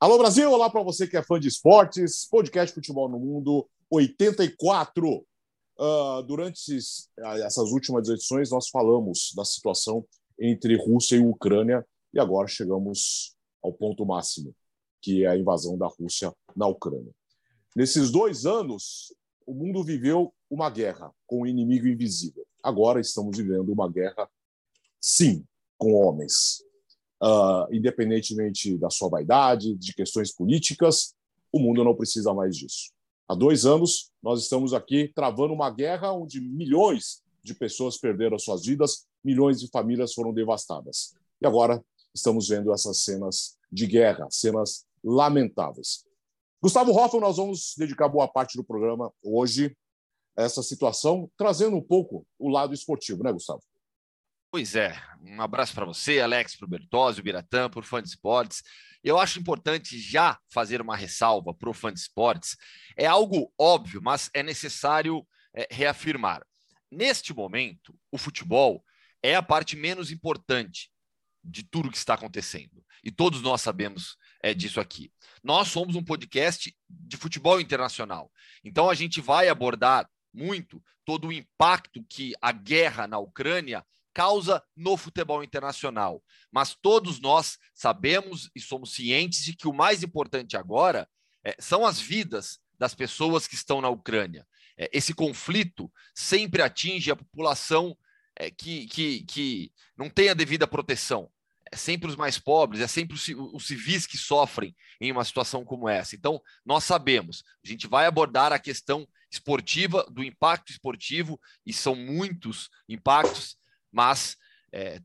Alô Brasil, olá para você que é fã de esportes, podcast Futebol no Mundo 84. Uh, ah, durante esses, essas últimas edições, nós falamos da situação entre Rússia e Ucrânia e agora chegamos ao ponto máximo, que é a invasão da Rússia na Ucrânia. Nesses dois anos, o mundo viveu uma guerra com o um inimigo invisível. Agora estamos vivendo uma guerra, sim, com homens uh, independentemente da sua vaidade, de questões políticas, o mundo não precisa mais disso. Há dois anos, nós estamos aqui travando uma guerra onde milhões de pessoas perderam suas vidas, milhões de famílias foram devastadas. E agora estamos vendo essas cenas de guerra, cenas lamentáveis. Gustavo Hoffman, nós vamos dedicar boa parte do programa hoje a essa situação, trazendo um pouco o lado esportivo, né, Gustavo? Pois é, um abraço para você, Alex, para o Bertozzi, o Biratã, por fã de esportes. Eu acho importante já fazer uma ressalva para o fã de esportes. É algo óbvio, mas é necessário é, reafirmar. Neste momento, o futebol é a parte menos importante de tudo que está acontecendo. E todos nós sabemos é, disso aqui. Nós somos um podcast de futebol internacional. Então a gente vai abordar muito todo o impacto que a guerra na Ucrânia causa no futebol internacional. Mas todos nós sabemos e somos cientes de que o mais importante agora é, são as vidas das pessoas que estão na Ucrânia. É, esse conflito sempre atinge a população é, que, que, que não tem a devida proteção. É sempre os mais pobres, é sempre os, os civis que sofrem em uma situação como essa. Então, nós sabemos, a gente vai abordar a questão esportiva, do impacto esportivo, e são muitos impactos, mas é,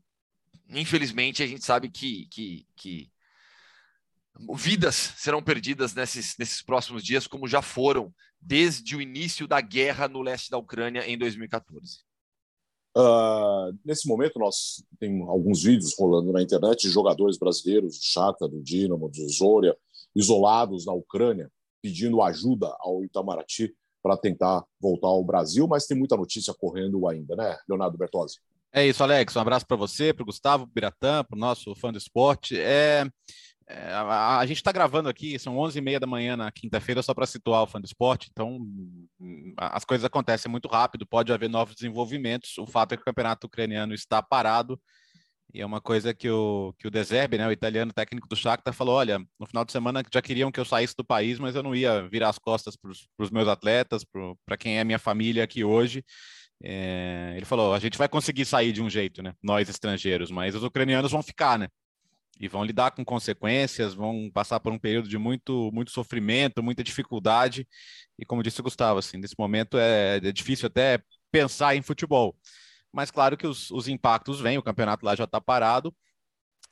infelizmente a gente sabe que, que, que vidas serão perdidas nesses, nesses próximos dias, como já foram desde o início da guerra no leste da Ucrânia em 2014. Uh, ah, nesse momento, nós tem alguns vídeos rolando na internet de jogadores brasileiros, do Shakhtar, do Dinamo, do Zoria, isolados na Ucrânia, pedindo ajuda ao Itamaraty para tentar voltar ao Brasil, mas tem muita notícia correndo ainda, né, Leonardo Bertozzi? É isso, Alex. Um abraço para você, para o Gustavo, para o para o nosso fã do esporte. É, é a, a, gente está gravando aqui, são 11h30 da manhã na quinta-feira, só para situar o fã do esporte, então as coisas acontecem muito rápido, pode haver novos desenvolvimentos. O fato é que o campeonato ucraniano está parado, e é uma coisa que o, que o Deserbe, né, o italiano técnico do Shakhtar, falou: olha, no final de semana já queriam que eu saísse do país, mas eu não ia virar as costas para os meus atletas, para quem é minha família aqui hoje. É, ele falou: a gente vai conseguir sair de um jeito, né? Nós estrangeiros, mas os ucranianos vão ficar, né? E vão lidar com consequências, vão passar por um período de muito, muito sofrimento, muita dificuldade. E como disse o Gustavo, assim, nesse momento é, é difícil até pensar em futebol. Mas claro que os, os impactos vêm, o campeonato lá já está parado.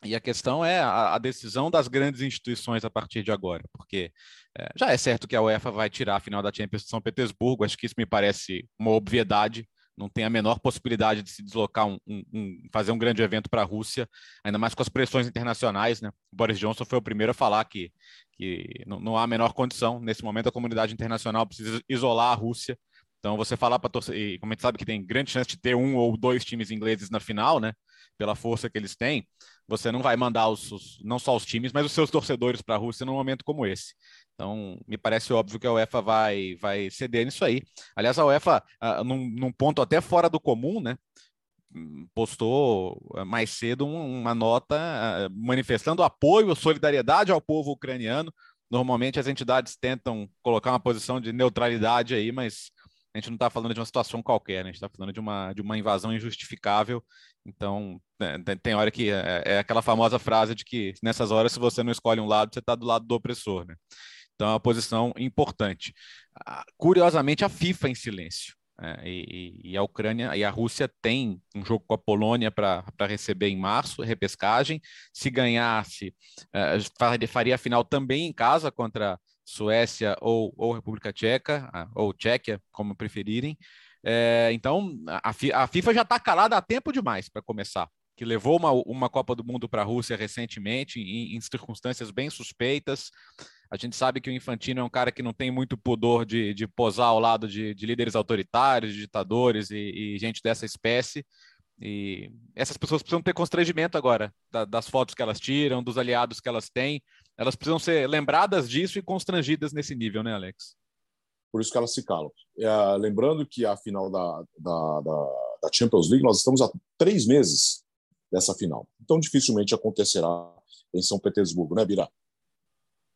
E a questão é a, decisão das grandes instituições a partir de agora, porque é, já é certo que a UEFA vai tirar a final da Champions de São Petersburgo, acho que isso me parece uma obviedade, não tem a menor possibilidade de se deslocar, um, um, um fazer um grande evento para a Rússia, ainda mais com as pressões internacionais. Né? O Boris Johnson foi o primeiro a falar que, que não, não há a menor condição. Nesse momento, a comunidade internacional precisa isolar a Rússia. Então, você falar para torcer, e como a gente sabe que tem grande chance de ter um ou dois times ingleses na final, né? Pela força que eles têm, você não vai mandar os, os não só os times, mas os seus torcedores para a Rússia num momento como esse. Então, me parece óbvio que a UEFA vai, vai ceder nisso aí. Aliás, a UEFA, uh, num, num, ponto até fora do comum, né? Postou ah, mais cedo uma nota uh, manifestando apoio, solidariedade ao povo ucraniano. Normalmente as entidades tentam colocar uma posição de neutralidade aí, mas a gente não está falando de uma situação qualquer, né? a gente está falando de uma, de uma invasão injustificável. Então, né, tem hora que é, é, aquela famosa frase de que nessas horas, se você não escolhe um lado, você está do lado do opressor. Né? Então, é uma posição importante. Ah, curiosamente, a FIFA em silêncio. É, e, e, a Ucrânia e a Rússia têm um jogo com a Polônia para receber em março, repescagem. Se ganhasse, é, faria a final também em casa contra Suécia ou, ou República Tcheca, ah, ou Tchequia, como preferirem. É, então, a, a, FIFA já está calada há tempo demais para começar que levou uma, uma Copa do Mundo para a Rússia recentemente, em, em, circunstâncias bem suspeitas. A gente sabe que o Infantino é um cara que não tem muito pudor de, de posar ao lado de, de líderes autoritários, de ditadores e, e, gente dessa espécie. E essas pessoas precisam ter constrangimento agora da, das fotos que elas tiram, dos aliados que elas têm. Elas precisam ser lembradas disso e constrangidas nesse nível, né, Alex? Por isso que elas se calam. É, lembrando que a final da, da, da, da Champions League, nós estamos há três meses dessa final. Então, dificilmente acontecerá em São Petersburgo, né, Bira?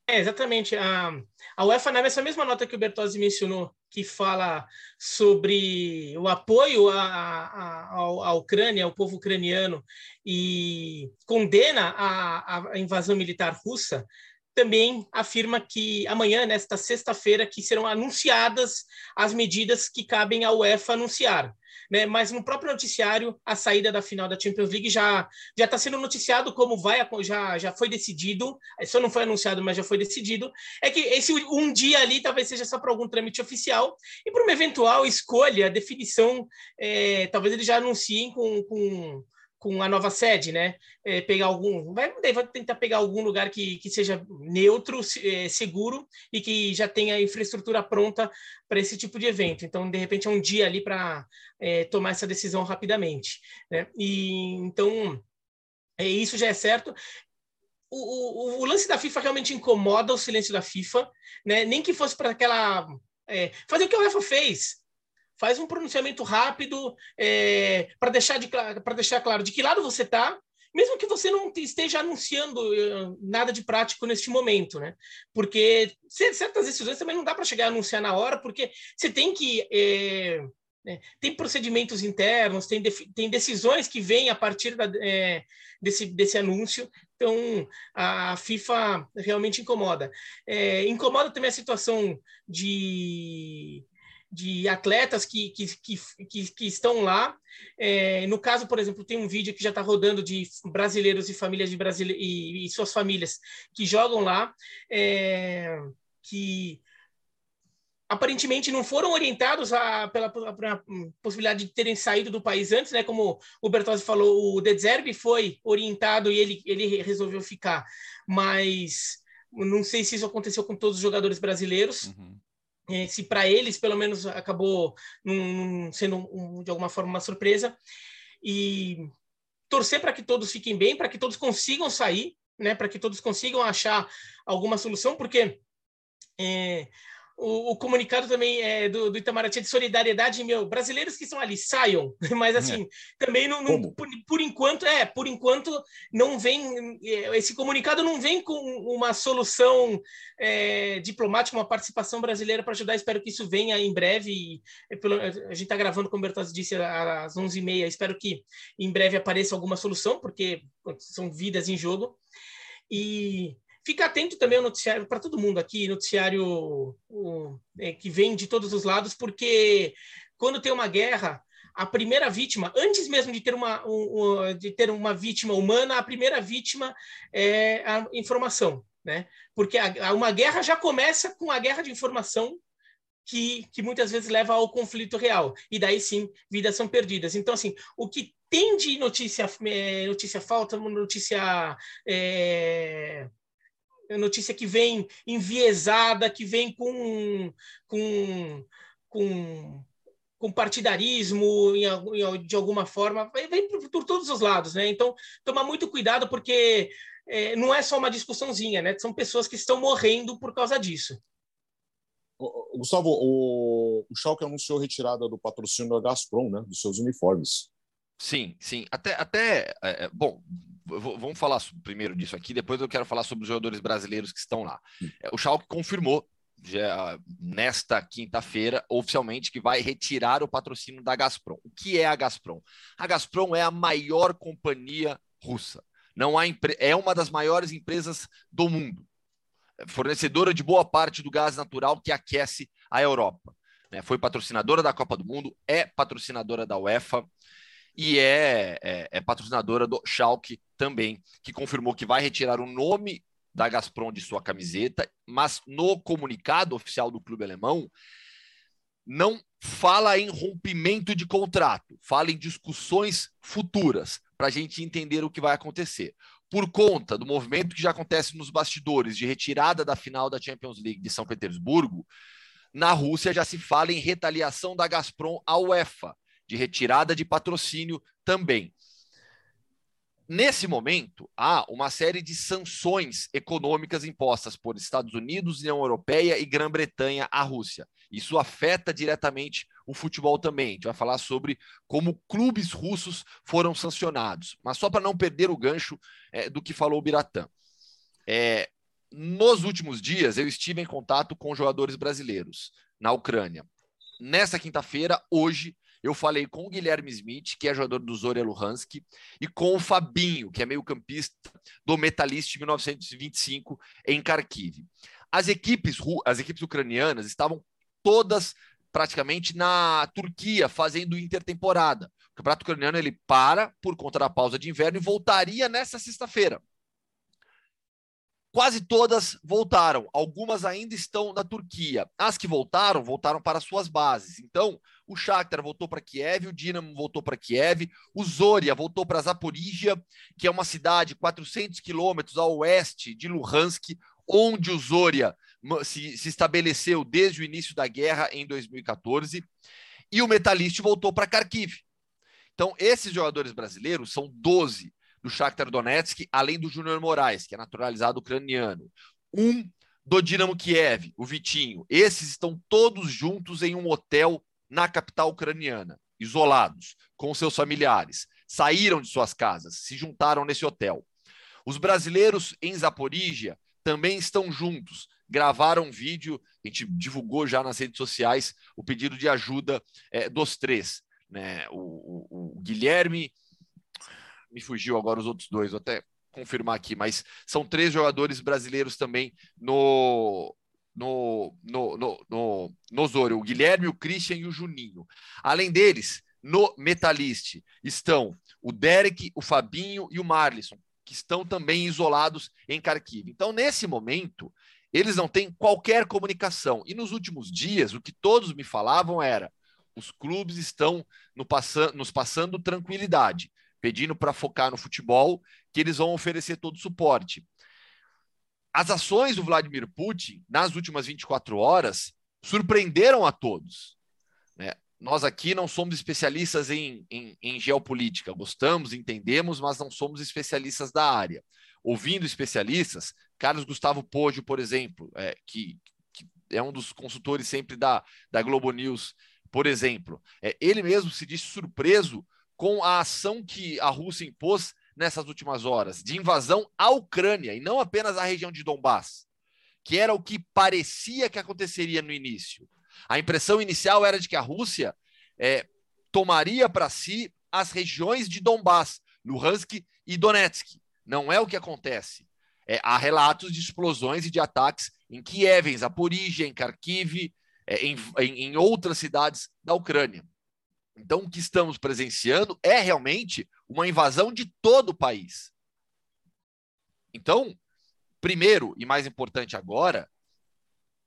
É, exatamente. A, a UEFA, nessa mesma nota que o Bertozzi mencionou, que fala sobre o apoio à, Ucrânia, ao povo ucraniano, e condena a, a invasão militar russa, também afirma que amanhã, nesta sexta-feira, que serão anunciadas as medidas que cabem à UEFA anunciar né? Mas no próprio noticiário, a saída da final da Champions League já já está sendo noticiado como vai, já já foi decidido. Só não foi anunciado, mas já foi decidido. É que esse um dia ali talvez seja só para algum trâmite oficial e para uma eventual escolha, definição, é, talvez eles já anunciem com, com com a nova sede, né? É, pegar algum, vai, vai, tentar pegar algum lugar que, que seja neutro, é, seguro e que já tenha infraestrutura pronta para esse tipo de evento. Então, de repente, é um dia ali para é, tomar essa decisão rapidamente, né? E então, é, isso já é certo. O, o, o, lance da FIFA realmente incomoda o silêncio da FIFA, né? Nem que fosse para aquela é, fazer o que a UEFA fez, faz um pronunciamento rápido é, para deixar, de, deixar claro de que lado você está, mesmo que você não esteja anunciando uh, nada de prático neste momento, né? Porque certas decisões também não dá para chegar a anunciar na hora, porque você tem que. É, tem procedimentos internos, tem, tem decisões que vêm a partir da, é, desse, desse anúncio. Então, a FIFA realmente incomoda. Incomoda também a situação de de atletas que, que, que, que estão lá. É, no caso, por exemplo, tem um vídeo que já está rodando de brasileiros e famílias de brasileiros e, e, suas famílias que jogam lá, é, que aparentemente não foram orientados a, pela, pela, possibilidade de terem saído do país antes, né? Como o Bertozzi falou, o De foi orientado e ele, ele resolveu ficar, mas não sei se isso aconteceu com todos os jogadores brasileiros. Uhum se para eles, pelo menos, acabou num, sendo um, de alguma forma uma surpresa. E torcer para que todos fiquem bem, para que todos consigam sair, né, para que todos consigam achar alguma solução, porque é, o, o, comunicado também é do, do Itamaraty de solidariedade, meu, brasileiros que estão ali, saiam, mas assim, é. também não, não por, por, enquanto, é, por enquanto não vem, é, esse comunicado não vem com uma solução é, diplomática, uma participação brasileira para ajudar, espero que isso venha em breve, é, a gente está gravando, como o Bertazzi disse, às 11h30, espero que em breve apareça alguma solução, porque são vidas em jogo, e Fica atento também ao noticiário, para todo mundo aqui, noticiário o, é, que vem de todos os lados, porque quando tem uma guerra, a primeira vítima, antes mesmo de ter uma, um, de ter uma vítima humana, a primeira vítima é a informação, né? Porque a, a, uma guerra já começa com a guerra de informação que, que muitas vezes leva ao conflito real. E daí sim, vidas são perdidas. Então, assim, o que tem de notícia, é, notícia falta, notícia é, notícia que vem enviesada, que vem com, com, com, com partidarismo em, em, de alguma forma, vem por, por, todos os lados, né? Então, tomar muito cuidado, porque é, não é só uma discussãozinha, né? São pessoas que estão morrendo por causa disso. Gustavo, o, o Schalke anunciou retirada do patrocínio da Gazprom, né? Dos seus uniformes. Sim, sim. Até, até é, é bom, vamos falar primeiro disso aqui, depois eu quero falar sobre os jogadores brasileiros que estão lá. É, o Schalke confirmou já nesta quinta-feira oficialmente que vai retirar o patrocínio da Gazprom. O que é a Gazprom? A Gazprom é a maior companhia russa. Não há é uma das maiores empresas do mundo, fornecedora de boa parte do gás natural que aquece a Europa. Né? Foi patrocinadora da Copa do Mundo, é patrocinadora da UEFA e é, é, é patrocinadora do Schalke também, que confirmou que vai retirar o nome da Gazprom de sua camiseta, mas no comunicado oficial do clube alemão não fala em rompimento de contrato, fala em discussões futuras para a gente entender o que vai acontecer. Por conta do movimento que já acontece nos bastidores de retirada da final da Champions League de São Petersburgo, na Rússia já se fala em retaliação da Gazprom à UEFA, de retirada de patrocínio também. Nesse momento, há uma série de sanções econômicas impostas por Estados Unidos, União Europeia e Grã-Bretanha à Rússia. Isso afeta diretamente o futebol também. A gente vai falar sobre como clubes russos foram sancionados. Mas só para não perder o gancho é, do que falou o Biratã. É, nos últimos dias, eu estive em contato com jogadores brasileiros na Ucrânia. Nessa quinta-feira, hoje, eu falei com o Guilherme Smith, que é jogador do Zorya Luhansk, e com o Fabinho, que é meio-campista do Metalist de 1925 em Kharkiv. As equipes, as equipes ucranianas estavam todas praticamente na Turquia fazendo intertemporada. O campeonato ucraniano ele para por conta da pausa de inverno e voltaria nessa sexta-feira. Quase todas voltaram, algumas ainda estão na Turquia. As que voltaram, voltaram para suas bases. Então, o Shakhtar voltou para Kiev, o Dinamo voltou para Kiev, o Zoria voltou para Zaporizhia, que é uma cidade 400 quilômetros ao oeste de Luhansk, onde o Zoria se, se, estabeleceu desde o início da guerra em 2014, e o Metalist voltou para Kharkiv. Então, esses jogadores brasileiros são 12 do Shakhtar Donetsk, além do Júnior Moraes, que é naturalizado ucraniano. Um do Dinamo Kiev, o Vitinho. Esses estão todos juntos em um hotel na capital ucraniana, isolados, com seus familiares. Saíram de suas casas, se juntaram nesse hotel. Os brasileiros em Zaporígia também estão juntos. Gravaram um vídeo, a gente divulgou já nas redes sociais o pedido de ajuda é, dos três. Né? O, o, o Guilherme me fugiu agora os outros dois, vou até confirmar aqui, mas são três jogadores brasileiros também no, no, no, no, no, no Zoro, o Guilherme, o Christian e o Juninho. Além deles, no Metalist estão o Derek, o Fabinho e o Marlisson, que estão também isolados em Kharkiv. Então, nesse momento, eles não têm qualquer comunicação. E nos últimos dias, o que todos me falavam era: os clubes estão no nos passando tranquilidade pedindo para focar no futebol, que eles vão oferecer todo o suporte. As ações do Vladimir Putin nas últimas 24 horas surpreenderam a todos. Né? Nós aqui não somos especialistas em, em, em geopolítica, gostamos, entendemos, mas não somos especialistas da área. Ouvindo especialistas, Carlos Gustavo Poggio, por exemplo, é, que, que é um dos consultores sempre da, da Globo News, por exemplo, é, ele mesmo se disse surpreso com a ação que a Rússia impôs nessas últimas horas de invasão à Ucrânia e não apenas à região de Donbass, que era o que parecia que aconteceria no início. A impressão inicial era de que a Rússia é, tomaria para si as regiões de Donbass, Luhansk e Donetsk. Não é o que acontece. É, há relatos de explosões e de ataques em Kiev, em Zaporizhia, em Kharkiv, é, em, em, em outras cidades da Ucrânia. Então, o que estamos presenciando é realmente uma invasão de todo o país. Então, primeiro e mais importante agora,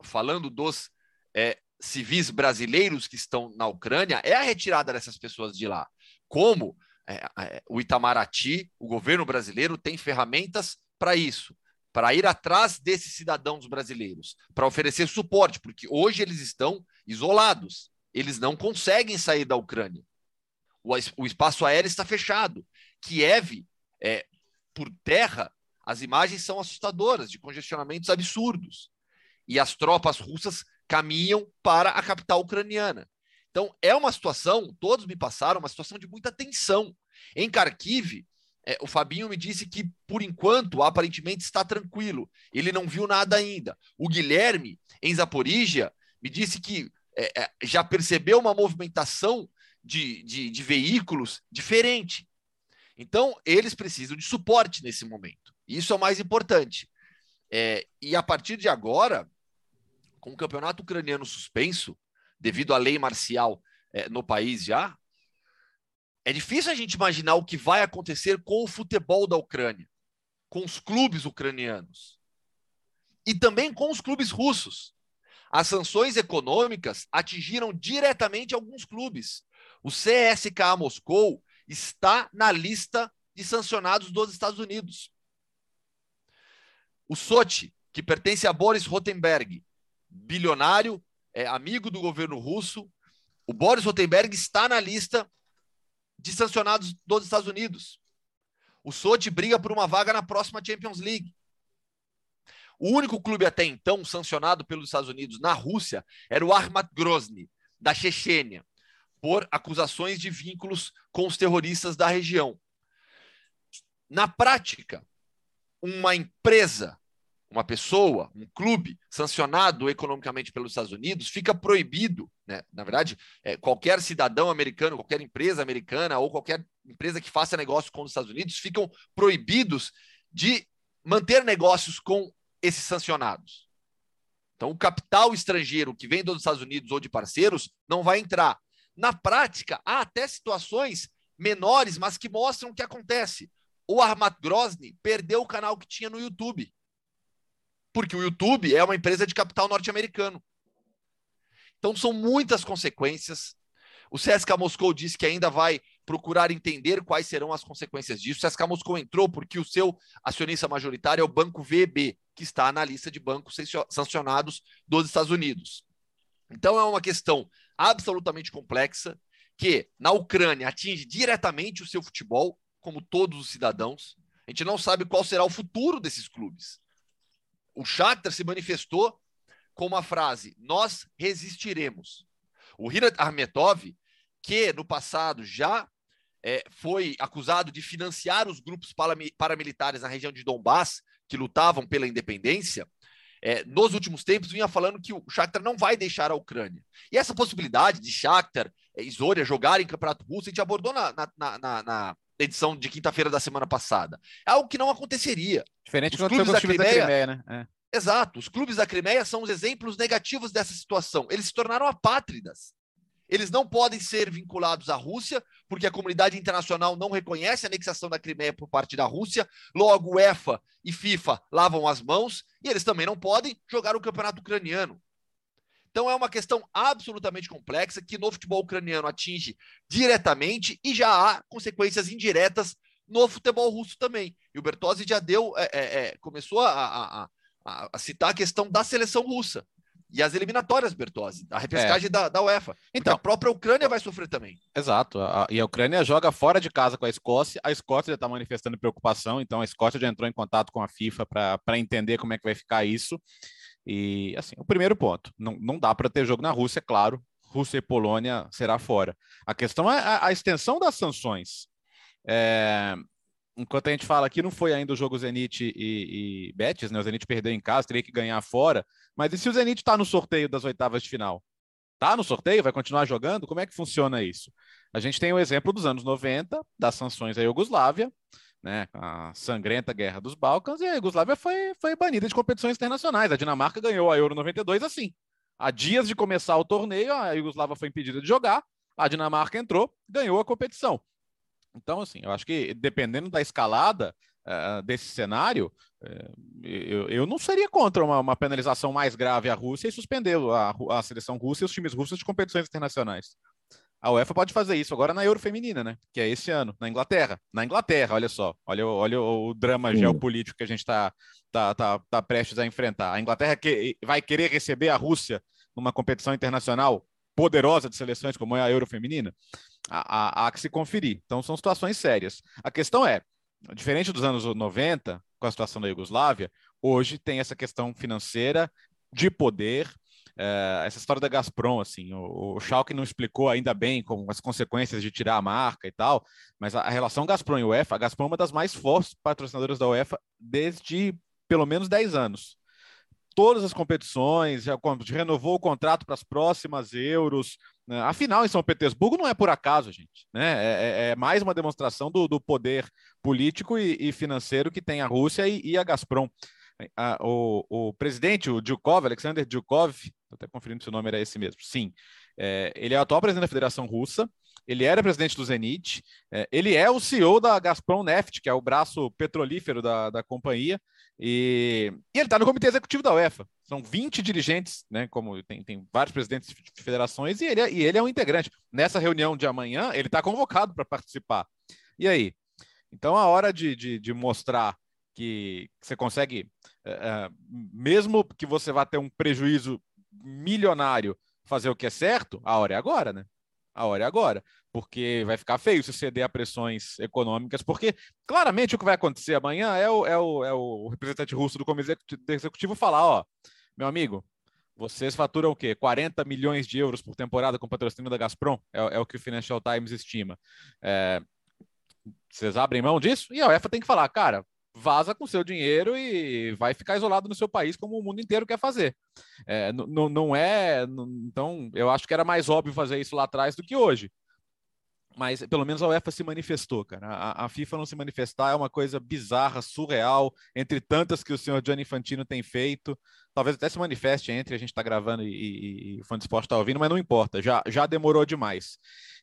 falando dos é, civis brasileiros que estão na Ucrânia, é a retirada dessas pessoas de lá. Como é, é, o Itamaraty, o governo brasileiro, tem ferramentas para isso, para ir atrás desses cidadãos brasileiros, para oferecer suporte, porque hoje eles estão isolados eles não conseguem sair da Ucrânia. O, o espaço aéreo está fechado. Kiev, é, por terra, as imagens são assustadoras, de congestionamentos absurdos. E as tropas russas caminham para a capital ucraniana. Então, é uma situação, todos me passaram, uma situação de muita tensão. Em Kharkiv, é, o Fabinho me disse que, por enquanto, aparentemente está tranquilo. Ele não viu nada ainda. O Guilherme, em Zaporígia, me disse que é, é, já percebeu uma movimentação de, de, de veículos diferente. Então, eles precisam de suporte nesse momento. Isso é o mais importante. É, e a partir de agora, com o campeonato ucraniano suspenso, devido à lei marcial é, no país já, é difícil a gente imaginar o que vai acontecer com o futebol da Ucrânia, com os clubes ucranianos e também com os clubes russos. As sanções econômicas atingiram diretamente alguns clubes. O CSKA Moscou está na lista de sancionados dos Estados Unidos. O Sochi, que pertence a Boris Rotenberg, bilionário, é amigo do governo russo, o Boris Rotenberg está na lista de sancionados dos Estados Unidos. O Sochi briga por uma vaga na próxima Champions League. O único clube até então sancionado pelos Estados Unidos na Rússia era o Armat Grozny, da Chechênia, por acusações de vínculos com os terroristas da região. Na prática, uma empresa, uma pessoa, um clube sancionado economicamente pelos Estados Unidos fica proibido, né? na verdade, é, qualquer cidadão americano, qualquer empresa americana ou qualquer empresa que faça negócio com os Estados Unidos ficam proibidos de manter negócios com esses sancionados. Então, o capital estrangeiro que vem dos Estados Unidos ou de parceiros não vai entrar. Na prática, há até situações menores, mas que mostram o que acontece. O Armat Grozny perdeu o canal que tinha no YouTube. Porque o YouTube é uma empresa de capital norte-americano. Então, são muitas consequências. O CSKA Moscou disse que ainda vai procurar entender quais serão as consequências disso. O CSKA Moscou entrou porque o seu acionista majoritário é o Banco VB, que está na lista de bancos sancionados dos Estados Unidos. Então é uma questão absolutamente complexa que na Ucrânia atinge diretamente o seu futebol, como todos os cidadãos. A gente não sabe qual será o futuro desses clubes. O Shakhtar se manifestou com uma frase: "Nós resistiremos". O Rinat Armetov, que no passado já é, foi acusado de financiar os grupos paramilitares na região de Donbass, que lutavam pela independência, é, nos últimos tempos vinha falando que o Shakhtar não vai deixar a Ucrânia. E essa possibilidade de Shakhtar e é, Zoria jogarem Campeonato Russo, a gente abordou na, na, na, na edição de quinta-feira da semana passada. É algo que não aconteceria. Diferente os clubes da Crimeia, da Crimeia, né? É. Exato. Os clubes da Crimeia são os exemplos negativos dessa situação. Eles se tornaram apátridas. Eles não podem ser vinculados à Rússia, porque a comunidade internacional não reconhece a anexação da Crimeia por parte da Rússia. Logo, UEFA e FIFA lavam as mãos e eles também não podem jogar o campeonato ucraniano. Então é uma questão absolutamente complexa que no futebol ucraniano atinge diretamente e já há consequências indiretas no futebol russo também. E o Bertozzi já deu, é, é, é começou a, a, a, a citar a questão da seleção russa e as eliminatórias, Bertozzi, a repescagem é. da, da UEFA. Então, a própria Ucrânia vai sofrer também. Exato. A, e a Ucrânia joga fora de casa com a Escócia. A Escócia já está manifestando preocupação, então a Escócia já entrou em contato com a FIFA para entender como é que vai ficar isso. E, assim, o primeiro ponto: não, não dá para ter jogo na Rússia, é claro. Rússia e Polônia será fora. A questão é a, a extensão das sanções. É, enquanto a gente fala aqui, não foi ainda o jogo Zenit e, e Betis, né? O Zenit perdeu em casa, teria que ganhar fora. Mas e se o Zenit está no sorteio das oitavas de final? Tá no sorteio? Vai continuar jogando? Como é que funciona isso? A gente tem o exemplo dos anos 90, das sanções à Iugoslávia, né, a sangrenta guerra dos Balcãs, e a Iugoslávia foi, foi banida de competições internacionais. A Dinamarca ganhou a Euro 92 assim. Há dias de começar o torneio, a Iugoslávia foi impedida de jogar, a Dinamarca entrou, ganhou a competição. Então, assim, eu acho que dependendo da escalada uh, desse cenário, uh, eu, eu, não seria contra uma, uma, penalização mais grave à Rússia e suspender a, a seleção russa e os times russos de competições internacionais. A UEFA pode fazer isso agora na Euro Feminina, né? Que é esse ano, na Inglaterra. Na Inglaterra, olha só. Olha, olha o, o drama geopolítico que a gente está tá, tá, tá prestes a enfrentar. A Inglaterra que, vai querer receber a Rússia numa competição internacional poderosa de seleções como é a Euro Feminina? Há, há, que se conferir. Então, são situações sérias. A questão é, diferente dos anos 90, com a situação da Iugoslávia, hoje tem essa questão financeira de poder, é, essa história da Gazprom, assim, o, o Schalke não explicou ainda bem como as consequências de tirar a marca e tal, mas a, a relação Gazprom e UEFA, a Gazprom é uma das mais fortes patrocinadoras da UEFA desde pelo menos 10 anos. Todas as competições, já renovou o contrato para as próximas Euros. Né? Afinal, em São Petersburgo não é por acaso, gente. Né? É, é, é mais uma demonstração do, do poder político e, e, financeiro que tem a Rússia e, e a Gazprom. A, o, o, presidente, o Djukov, Alexander Djukov, até conferindo se o nome era esse mesmo, sim, é, ele é o atual presidente da Federação Russa, ele era presidente do Zenit, é, ele é o CEO da Gazprom Neft, que é o braço petrolífero da, da companhia, e, e ele está no comitê executivo da UEFA. São 20 dirigentes, né? Como tem, tem vários presidentes de federações, e ele, é, e ele é um integrante. Nessa reunião de amanhã, ele está convocado para participar. E aí? Então, a hora de, de, de mostrar que você consegue, uh, mesmo que você vá ter um prejuízo milionário, fazer o que é certo, a hora é agora, né? A hora é agora. porque vai ficar feio se ceder a pressões econômicas, porque claramente o que vai acontecer amanhã é o, é o, é o representante russo do Comitê Executivo falar, ó, meu amigo, vocês faturam o quê? 40 milhões de euros por temporada com patrocínio da Gazprom? É, é o que o Financial Times estima. É, vocês abrem mão disso? E a UEFA tem que falar, cara, vaza com seu dinheiro e vai ficar isolado no seu país como o mundo inteiro quer fazer. É, não é. Então, eu acho que era mais óbvio fazer isso lá atrás do que hoje mas pelo menos a UEFA se manifestou, cara. A, a, FIFA não se manifestar é uma coisa bizarra, surreal, entre tantas que o senhor Gianni Infantino tem feito. Talvez até se manifeste entre a gente está gravando e, e, e, o fã de esporte está ouvindo, mas não importa, já, já demorou demais.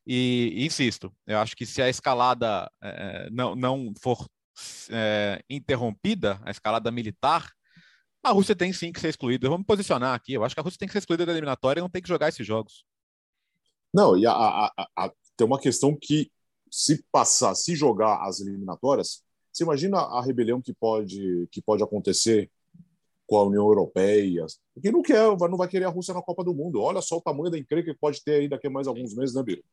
E, e insisto, eu acho que se a escalada é, não, não for é, interrompida, a escalada militar, a Rússia tem sim que ser excluída. Vamos posicionar aqui. Eu acho que a Rússia tem que ser excluída da eliminatória e não tem que jogar esses jogos. Não, e a, a, a, tem uma questão que, se passar, se jogar as eliminatórias, você imagina a rebelião que pode, que pode acontecer com a União Europeia, que não quer, não vai querer a Rússia na Copa do Mundo. Olha só o tamanho da encrenca que pode ter aí daqui a mais alguns meses, né, Biro?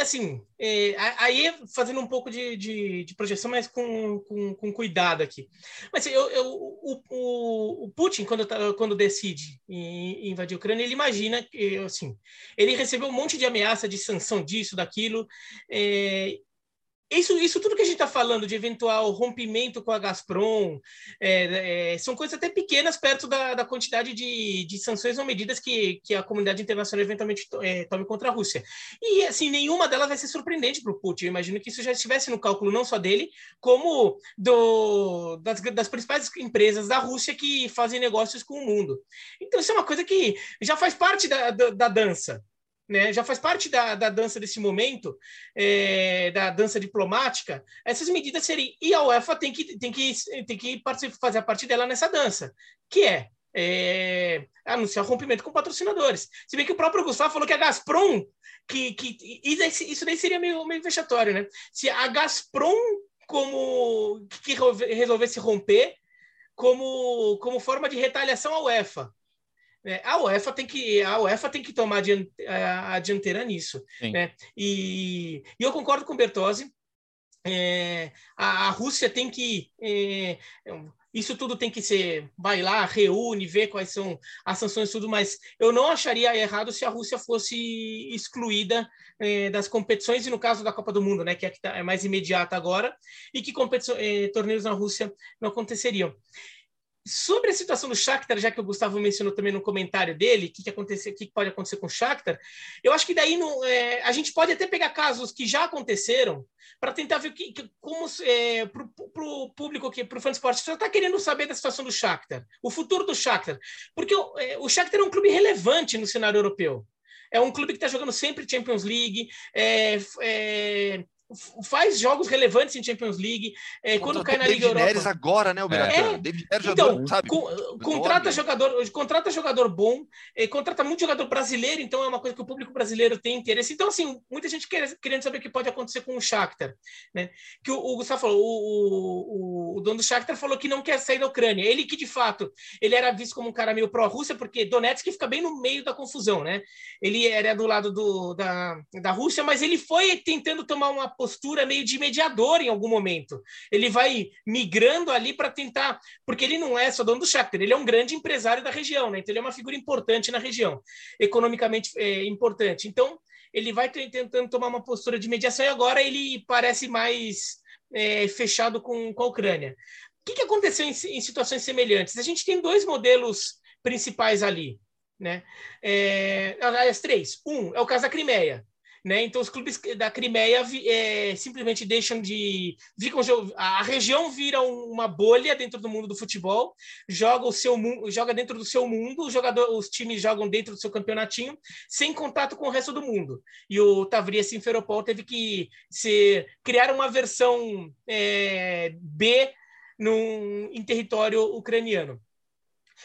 Assim, é, aí fazendo um pouco de, de, de projeção, mas com, com, com, cuidado aqui. Mas eu, eu, o, o, o, Putin, quando, tá, quando decide invadir a Ucrânia, ele imagina que, assim, ele recebeu um monte de ameaça de sanção disso, daquilo, é, isso, isso tudo que a gente está falando de eventual rompimento com a Gazprom é, é, são coisas até pequenas perto da, da quantidade de, de, sanções ou medidas que, que a comunidade internacional eventualmente to, é, tome contra a Rússia. E, assim, nenhuma delas vai ser surpreendente para o Putin. Eu imagino que isso já estivesse no cálculo não só dele, como do, das, das principais empresas da Rússia que fazem negócios com o mundo. Então, isso é uma coisa que já faz parte da, da, da dança né, já faz parte da, da dança desse momento, é, da dança diplomática, essas medidas seriam. E a UEFA tem que, tem que, tem que fazer a parte dela nessa dança, que é, é anunciar rompimento com patrocinadores. Se bem que o próprio Gustavo falou que a Gazprom, que, que isso daí seria meio, meio vexatório, né? Se a Gazprom como que resolvesse romper como, como forma de retaliação à UEFA. É, a UEFA tem que a UEFA tem que tomar a dianteira nisso, né? E, e, eu concordo com o Bertozzi. É, a, a, Rússia tem que é, isso tudo tem que ser vai lá reúne vê quais são as sanções tudo mas eu não acharia errado se a Rússia fosse excluída é, das competições e no caso da Copa do Mundo né que é, que tá, é mais imediata agora e que é, torneios na Rússia não aconteceriam Sobre a situação do Shakhtar, já que o Gustavo mencionou também no comentário dele, o que, que, aconteceu, que, que pode acontecer com o Shakhtar, eu acho que daí não, é, a gente pode até pegar casos que já aconteceram para tentar ver que, que como é, para o público, para o fã de esporte, está querendo saber da situação do Shakhtar, o futuro do Shakhtar, porque o, é, o Shakhtar é um clube relevante no cenário europeu. É um clube que está jogando sempre Champions League, é, é, faz jogos relevantes em Champions League. É, quando cai na Liga Europa. Neres agora, né, o É. David Neres então, sabe, com, contrata jogador, contrata jogador bom, é, contrata muito jogador brasileiro, então é uma coisa que o público brasileiro tem interesse. Então, assim, muita gente quer, querendo saber o que pode acontecer com o Shakhtar, né? Que o, o Gustavo falou, o, o, o, dono do Shakhtar falou que não quer sair da Ucrânia. Ele que, de fato, ele era visto como um cara meio pró-Rússia, porque Donetsk fica bem no meio da confusão, né? Ele era do lado do, da, da Rússia, mas ele foi tentando tomar uma postura meio de mediador em algum momento. Ele vai migrando ali para tentar, porque ele não é só dono do Shakhtar, ele é um grande empresário da região, né? Então ele é uma figura importante na região, economicamente é, importante. Então ele vai tentando tomar uma postura de mediação e agora ele parece mais é, fechado com, com a Ucrânia. O que, que aconteceu em, em situações semelhantes? A gente tem dois modelos principais ali. Né? É, aliás, três. Um é o caso da Crimeia. Né? Então, os clubes da Crimeia é, simplesmente deixam de. Ficam, a região vira uma bolha dentro do mundo do futebol, joga, o seu, joga dentro do seu mundo, os, jogador, os times jogam dentro do seu campeonatinho, sem contato com o resto do mundo. E o Tavria Simferopol teve que criar uma versão é, B num, em território ucraniano.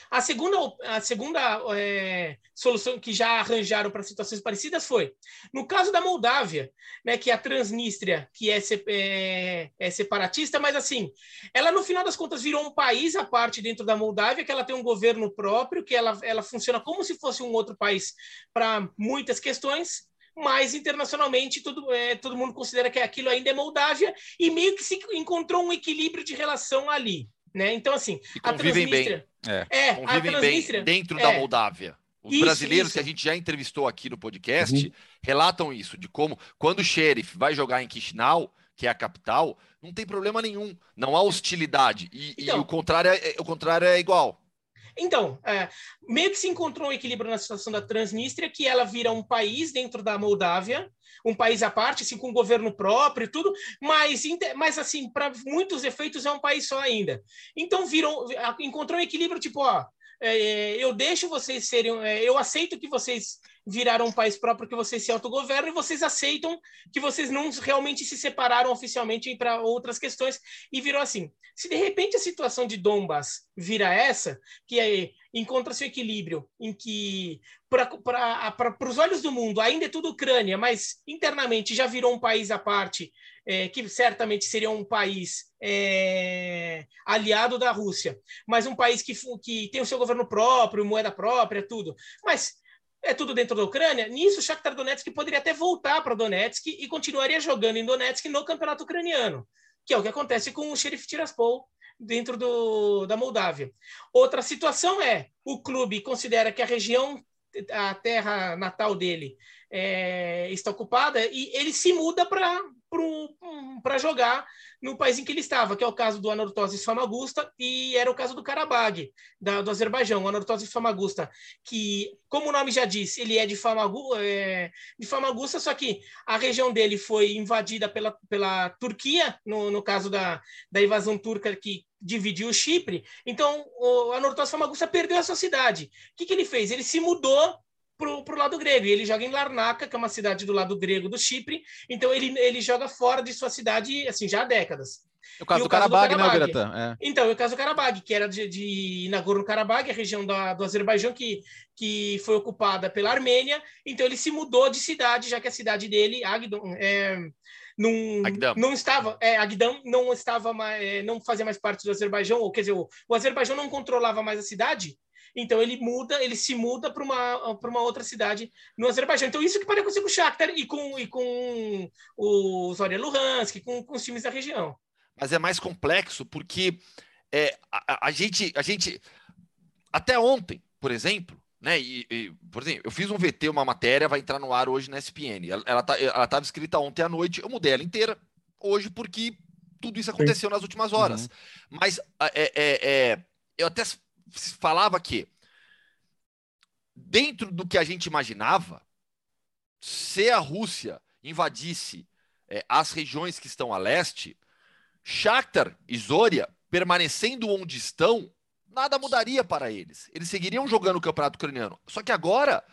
A segunda, a segunda é, solução que já arranjaram para situações parecidas foi, no caso da Moldávia, né, que é a Transnistria, que é, é, é, separatista, mas assim, ela no final das contas virou um país à parte dentro da Moldávia, que ela tem um governo próprio, que ela, ela funciona como se fosse um outro país para muitas questões, mas internacionalmente todo, é, todo mundo considera que aquilo ainda é Moldávia e meio que se encontrou um equilíbrio de relação ali. Né? Então, assim, a Transnistria. Bem. É, é convivem bem dentro é, da Moldávia. Os isso, brasileiros isso. que a gente já entrevistou aqui no podcast uhum. relatam isso, de como, quando o xerife vai jogar em Chisinau, que é a capital, não tem problema nenhum, não há hostilidade. E, então, e o, contrário é, o contrário é igual. Então, é, meio que se encontrou um equilíbrio na situação da Transnistria, que ela vira um país dentro da Moldávia, um país à parte, assim, com governo próprio e tudo, mas, mas assim, para muitos efeitos é um país só ainda. Então, virou, encontrou um equilíbrio, tipo, ó, é, eu deixo vocês serem, é, eu aceito que vocês viraram um país próprio, que vocês se autogovernam, e vocês aceitam que vocês não realmente se separaram oficialmente para outras questões, e virou assim. Se de repente a situação de Donbass vira essa, que é, encontra-se o equilíbrio em que, para os olhos do mundo, ainda é tudo Ucrânia, mas internamente já virou um país à parte, é, que certamente seria um país é, aliado da Rússia, mas um país que, que tem o seu governo próprio, moeda própria, tudo. Mas é tudo dentro da Ucrânia. Nisso, o Shakhtar Donetsk poderia até voltar para Donetsk e continuaria jogando em Donetsk no campeonato ucraniano, que é o que acontece com o Sheriff Tiraspol dentro do, da Moldávia. Outra situação é o clube considera que a região, a terra natal dele, é, está ocupada e ele se muda para jogar no país em que ele estava, que é o caso do Anortose Famagusta e era o caso do Karabag, da, do Azerbaijão, o Anortose Famagusta, que, como o nome já diz, ele é de, Famagu, é, de Famagusta, só que a região dele foi invadida pela, pela Turquia, no, no caso da, da invasão turca que dividiu o Chipre, então o Anortose Famagusta perdeu a sua cidade. O que, que ele fez? Ele se mudou para o lado grego. E ele joga em Larnaca, que é uma cidade do lado grego do Chipre. Então ele, ele joga fora de sua cidade assim já há décadas. O caso, do, caso Karabag, do Karabag, né, Biratã? É. Então, o caso do Karabag, que era de, de Nagorno-Karabag, a região da, do Azerbaijão que, que foi ocupada pela Armênia. Então, ele se mudou de cidade, já que a cidade dele, Agdon, é, não, não estava, é, Agdam não estava mais, é, não fazia mais parte do Azerbaijão, ou quer dizer, o, o Azerbaijão não controlava mais a cidade, então ele muda, ele se muda para uma, uma outra cidade no Azerbaijão. Então isso que pode acontecer com o Shakhtar e com, e com o Zorya Luhansk, com, com os times da região. Mas é mais complexo porque é, a, a, gente, a gente até ontem, por exemplo, né? E, e, por exemplo, eu fiz um VT, uma matéria, vai entrar no ar hoje na SPN. Ela, ela, tá, ela estava escrita ontem à noite, eu mudei ela inteira hoje porque tudo isso aconteceu Sim. nas últimas horas. Uhum. Mas é, é, é, eu até falava que, dentro do que a gente imaginava, se a Rússia invadisse é, as regiões que estão a leste, Shakhtar e Zoria, permanecendo onde estão, nada mudaria para eles. Eles seguiriam jogando o campeonato ucraniano. Só que agora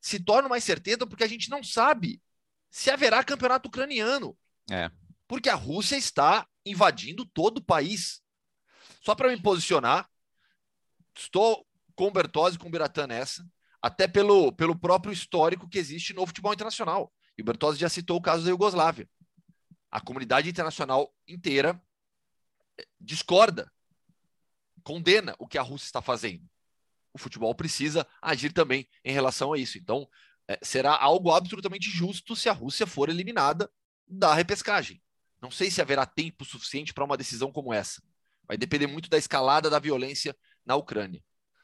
se torna mais certeza porque a gente não sabe se haverá campeonato ucraniano. É. Porque a Rússia está invadindo todo o país. Só para me posicionar, Estou com Bertozzi e com Biratã nessa, até pelo, pelo próprio histórico que existe no futebol internacional. E o Bertozzi já citou o caso da Iugoslávia. A comunidade internacional inteira eh, discorda, condena o que a Rússia está fazendo. O futebol precisa agir também em relação a isso. Então, é, será algo absolutamente justo se a Rússia for eliminada da repescagem. Não sei se haverá tempo suficiente para uma decisão como essa. Vai depender muito da escalada da violência na Ucrânia.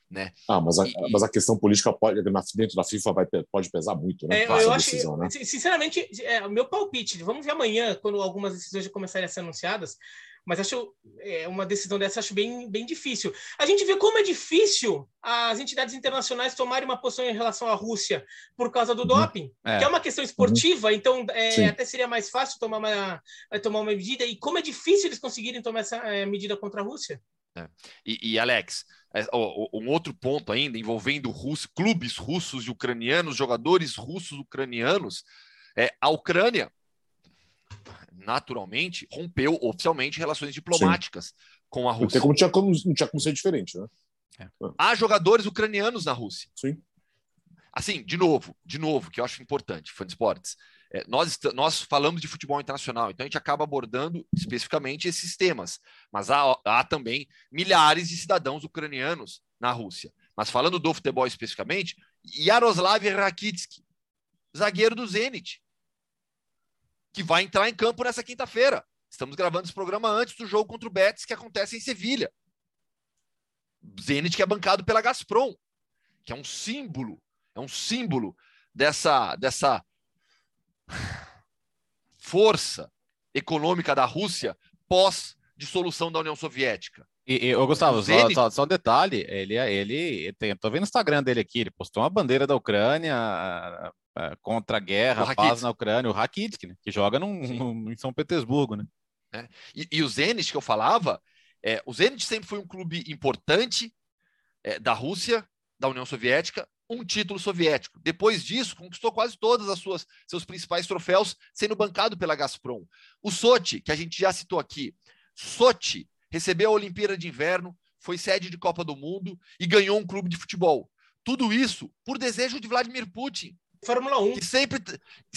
Né? Ah, mas a, e, mas a questão política pode, dentro da FIFA vai, pode pesar muito, né? É, eu acho, decisão, né? sinceramente, é, o meu palpite, vamos ver amanhã, quando algumas decisões já começarem a ser anunciadas, mas acho é, uma decisão dessa acho bem, bem difícil. A gente vê como é difícil as entidades internacionais tomarem uma posição em relação à Rússia por causa do uhum. doping, é. que é uma questão esportiva, uhum. então é, até seria mais fácil tomar uma, tomar uma medida, e como é difícil eles conseguirem tomar essa é, medida contra a Rússia. É. E, e, Alex, é, um outro ponto ainda envolvendo clubes russos e ucranianos, jogadores russos ucranianos, é a Ucrânia naturalmente rompeu oficialmente relações diplomáticas Sim. com a Rússia. Como tinha como, não tinha como ser diferente, né? É. Há jogadores ucranianos na Rússia. Sim. Assim, de novo, de novo, que eu acho importante, fã de esportes. É, nós, nós falamos de futebol internacional, então a gente acaba abordando especificamente esses temas, mas há, há também milhares de cidadãos ucranianos na Rússia. Mas falando do futebol especificamente, Yaroslav Rakitsky, zagueiro do Zenit, que vai entrar em campo nessa quinta-feira. Estamos gravando esse programa antes do jogo contra o Betis, que acontece em Sevilha. Zenit que é bancado pela Gazprom, que é um símbolo, é um símbolo dessa, dessa força econômica da Rússia pós dissolução da União Soviética. E, e Gustavo, só, só, só, um detalhe, ele, ele tem, tô vendo o Instagram dele aqui, ele postou uma bandeira da Ucrânia contra a guerra, paz na Ucrânia, o Rakitsky, né, que joga num, num, em São Petersburgo, né? É. E, e, o Zenit que eu falava, é, o Zenit sempre foi um clube importante é, da Rússia, da União Soviética, um título soviético. Depois disso, conquistou quase todas as suas seus principais troféus, sendo bancado pela Gazprom. O Sochi, que a gente já citou aqui, Sochi recebeu a Olimpíada de Inverno, foi sede de Copa do Mundo e ganhou um clube de futebol. Tudo isso por desejo de Vladimir Putin. Fórmula 1. Que sempre.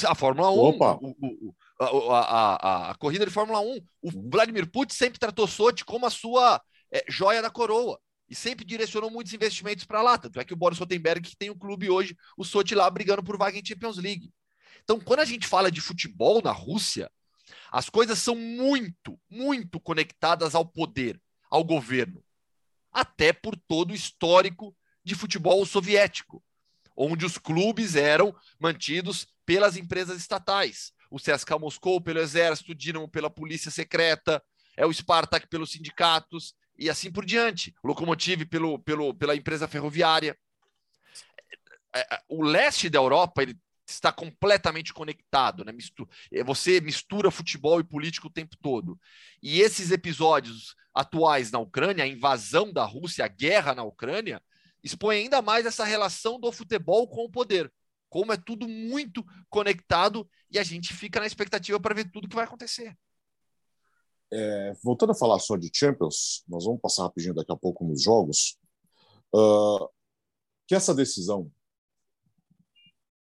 A Fórmula 1. Opa. O, o, o, a, a, a, corrida de Fórmula 1. O uhum. Vladimir Putin sempre tratou Sochi como a sua é, joia da coroa. E sempre direcionou muitos investimentos para lá. Tanto é que o Boris Rotenberg que tem um clube hoje, o Sochi lá brigando por vaga em Champions League. Então, quando a gente fala de futebol na Rússia, as coisas são muito, muito conectadas ao poder, ao governo. Até por todo o histórico de futebol soviético, onde os clubes eram mantidos pelas empresas estatais. O CSKA Moscou pelo exército, o Dinamo pela polícia secreta, é o Spartak pelos sindicatos e assim por diante. O Lokomotiv pelo, pelo, pela empresa ferroviária. É, é, o leste da Europa ele está completamente conectado, né? É, você mistura futebol e política o tempo todo. E esses episódios atuais na Ucrânia, a invasão da Rússia, a guerra na Ucrânia, expõe ainda mais essa relação do futebol com o poder. Como é tudo muito conectado e a gente fica na expectativa para ver tudo que vai acontecer. É, voltando a falar só de Champions, nós vamos passar rapidinho daqui a pouco nos jogos. Uh, que essa decisão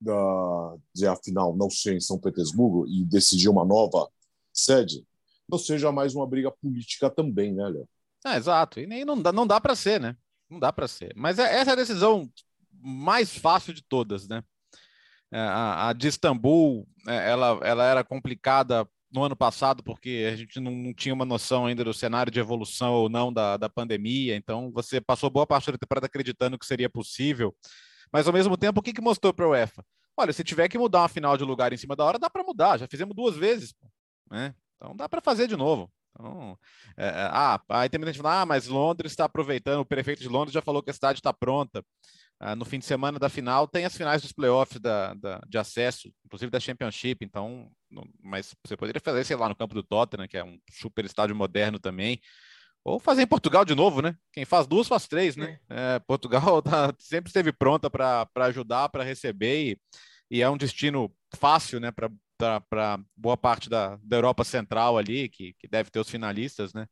da, de afinal não ser em São Petersburgo e decidir uma nova sede, não seja mais uma briga política também, né, Léo? É, exato. E nem não dá, não dá para ser, né? Não dá para ser. Mas é, essa é a decisão mais fácil de todas, né? É, a, a, de Istambul, é, ela, ela era complicada no ano passado, porque a gente não, não, tinha uma noção ainda do cenário de evolução ou não da, da pandemia, então você passou boa parte da temporada acreditando que seria possível, mas ao mesmo tempo, o que, que mostrou para a UEFA? Olha, se tiver que mudar uma final de lugar em cima da hora, dá para mudar. Já fizemos duas vezes, né? Então dá para fazer de novo. Então, é, é, ah, aí tem gente falando, ah, mas Londres está aproveitando, o prefeito de Londres já falou que a cidade está pronta. Ah, no fim de semana da final tem as finais dos playoffs da, da, de acesso, inclusive da Championship, então, mas você poderia fazer, sei lá, no campo do Tottenham, que é um super estádio moderno também. Ou fazer em Portugal de novo, né? Quem faz duas faz três, né? É, Portugal tá, sempre esteve pronta para ajudar, para receber, e, e, é um destino fácil, né? Para boa parte da, da Europa Central ali, que, que deve ter os finalistas, né?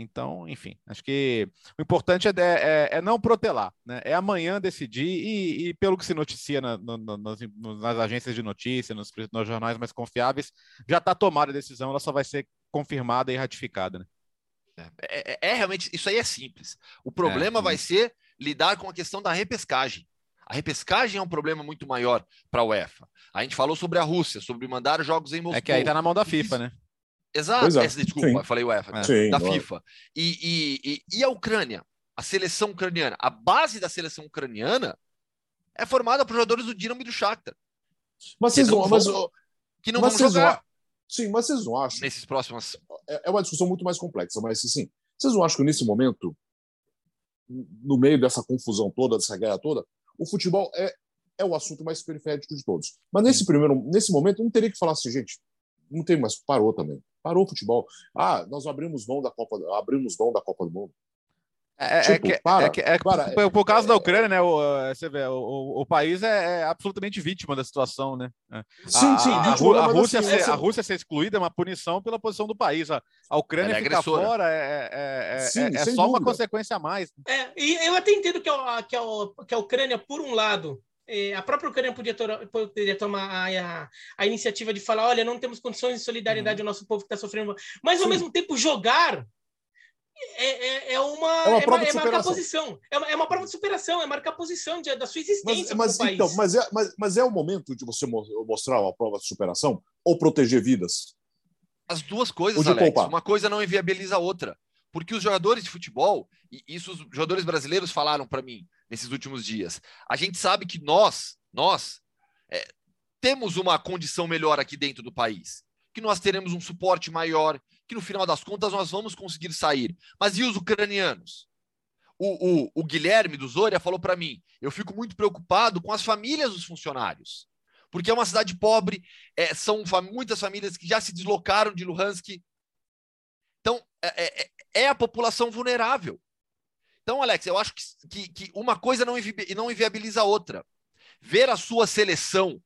Então, enfim, acho que o importante é, é, é não protelar, né? É amanhã decidir e, e pelo que se noticia na, no, nas, nas, agências de notícia, nos, nos jornais mais confiáveis, já está tomada a decisão, ela só vai ser confirmada e ratificada, né? É, é, é, realmente, isso aí é simples. O problema é, vai ser lidar com a questão da repescagem. A repescagem é um problema muito maior para a UEFA. A gente falou sobre a Rússia, sobre mandar jogos em Moscou. É que aí tá na mão da FIFA, né? Exato. É. desculpa, Sim. falei UEFA. É. Sim, da FIFA. E, e, e, e, a Ucrânia? A seleção ucraniana? A base da seleção ucraniana é formada por jogadores do Dinamo e do Shakhtar. Mas vocês vão, mas, que não vão jogar. Sim, mas vocês não acham? Nesses próximos é, é uma discussão muito mais complexa, mas assim, vocês não acham que nesse momento, no meio dessa confusão toda, dessa guerra toda, o futebol é, é o assunto mais periférico de todos. Mas nesse primeiro, nesse momento, não teria que falar assim, gente, não tem mais, parou também. Parou o futebol. Ah, nós abrimos mão da Copa, abrimos mão da Copa do Mundo. É, é tipo, é, que, para, é, que, é para, por, por causa da Ucrânia, né? O, você vê, o, o país é, é absolutamente vítima da situação, né? Sim, sim. A, a, a, Rússia, assim, ser, essa... a Rússia ser excluída é uma punição pela posição do país. A, a Ucrânia é ficar fora é, é, sim, é só dúvida. uma consequência a mais. É, e eu até entendo que a, que a, que a Ucrânia, por um lado, a própria Ucrânia podia, poderia tomar a, a, a, iniciativa de falar: olha, não temos condições de solidariedade uhum. ao nosso povo que está sofrendo, mas ao Sim. mesmo tempo jogar é, é, é, uma, é, uma prova é, de marcar posição. É uma, é uma prova de superação, é marcar posição de, da sua existência. Mas, mas então, mas é, mas, mas é o momento de você mostrar uma prova de superação ou proteger vidas? As duas coisas, Alex. Poupar. Uma coisa não inviabiliza a outra. Porque os jogadores de futebol, e isso os jogadores brasileiros falaram para mim nesses últimos dias, a gente sabe que nós, nós, é, temos uma condição melhor aqui dentro do país. Que nós teremos um suporte maior, que no final das contas nós vamos conseguir sair. Mas e os ucranianos? O, o, o Guilherme do Zoria falou para mim: eu fico muito preocupado com as famílias dos funcionários, porque é uma cidade pobre, é, são fam muitas famílias que já se deslocaram de Luhansk. Então, é, é, é a população vulnerável. Então, Alex, eu acho que, que, uma coisa não, não inviabiliza a outra. Ver a sua seleção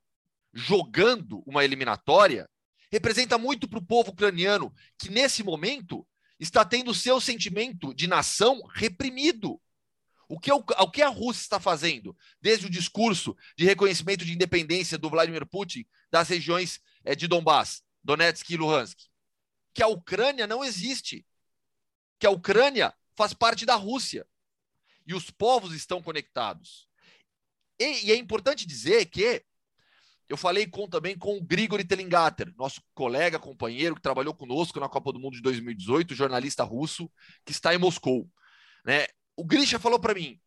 jogando uma eliminatória representa muito para o povo ucraniano, que nesse momento está tendo o seu sentimento de nação reprimido. O que, o, o que a Rússia está fazendo, desde o discurso de reconhecimento de independência do Vladimir Putin das regiões é, de Donbass, Donetsk e Luhansk? Que a Ucrânia não existe. Que a Ucrânia faz parte da Rússia. E os povos estão conectados. E, e é importante dizer que eu falei com, também com o Grigori Telingater, nosso colega, companheiro, que trabalhou conosco na Copa do Mundo de 2018, jornalista russo, que está em Moscou. Né? O Grisha falou para mim,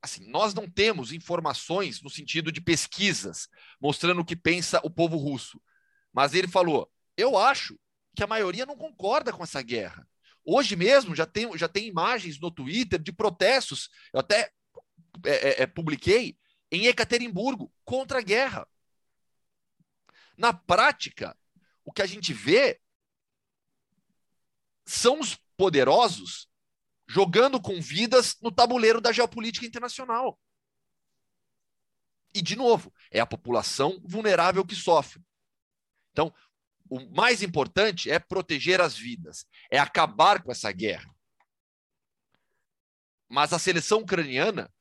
assim, nós não temos informações no sentido de pesquisas mostrando o que pensa o povo russo. Mas ele falou, eu acho que a maioria não concorda com essa guerra. Hoje mesmo já tem, já tem imagens no Twitter de protestos, eu até é, é, é publiquei, em Ekaterimburgo, contra a guerra. Na prática, o que a gente vê são os poderosos jogando com vidas no tabuleiro da geopolítica internacional. E, de novo, é a população vulnerável que sofre. Então, o mais importante é proteger as vidas, é acabar com essa guerra. Mas a seleção ucraniana,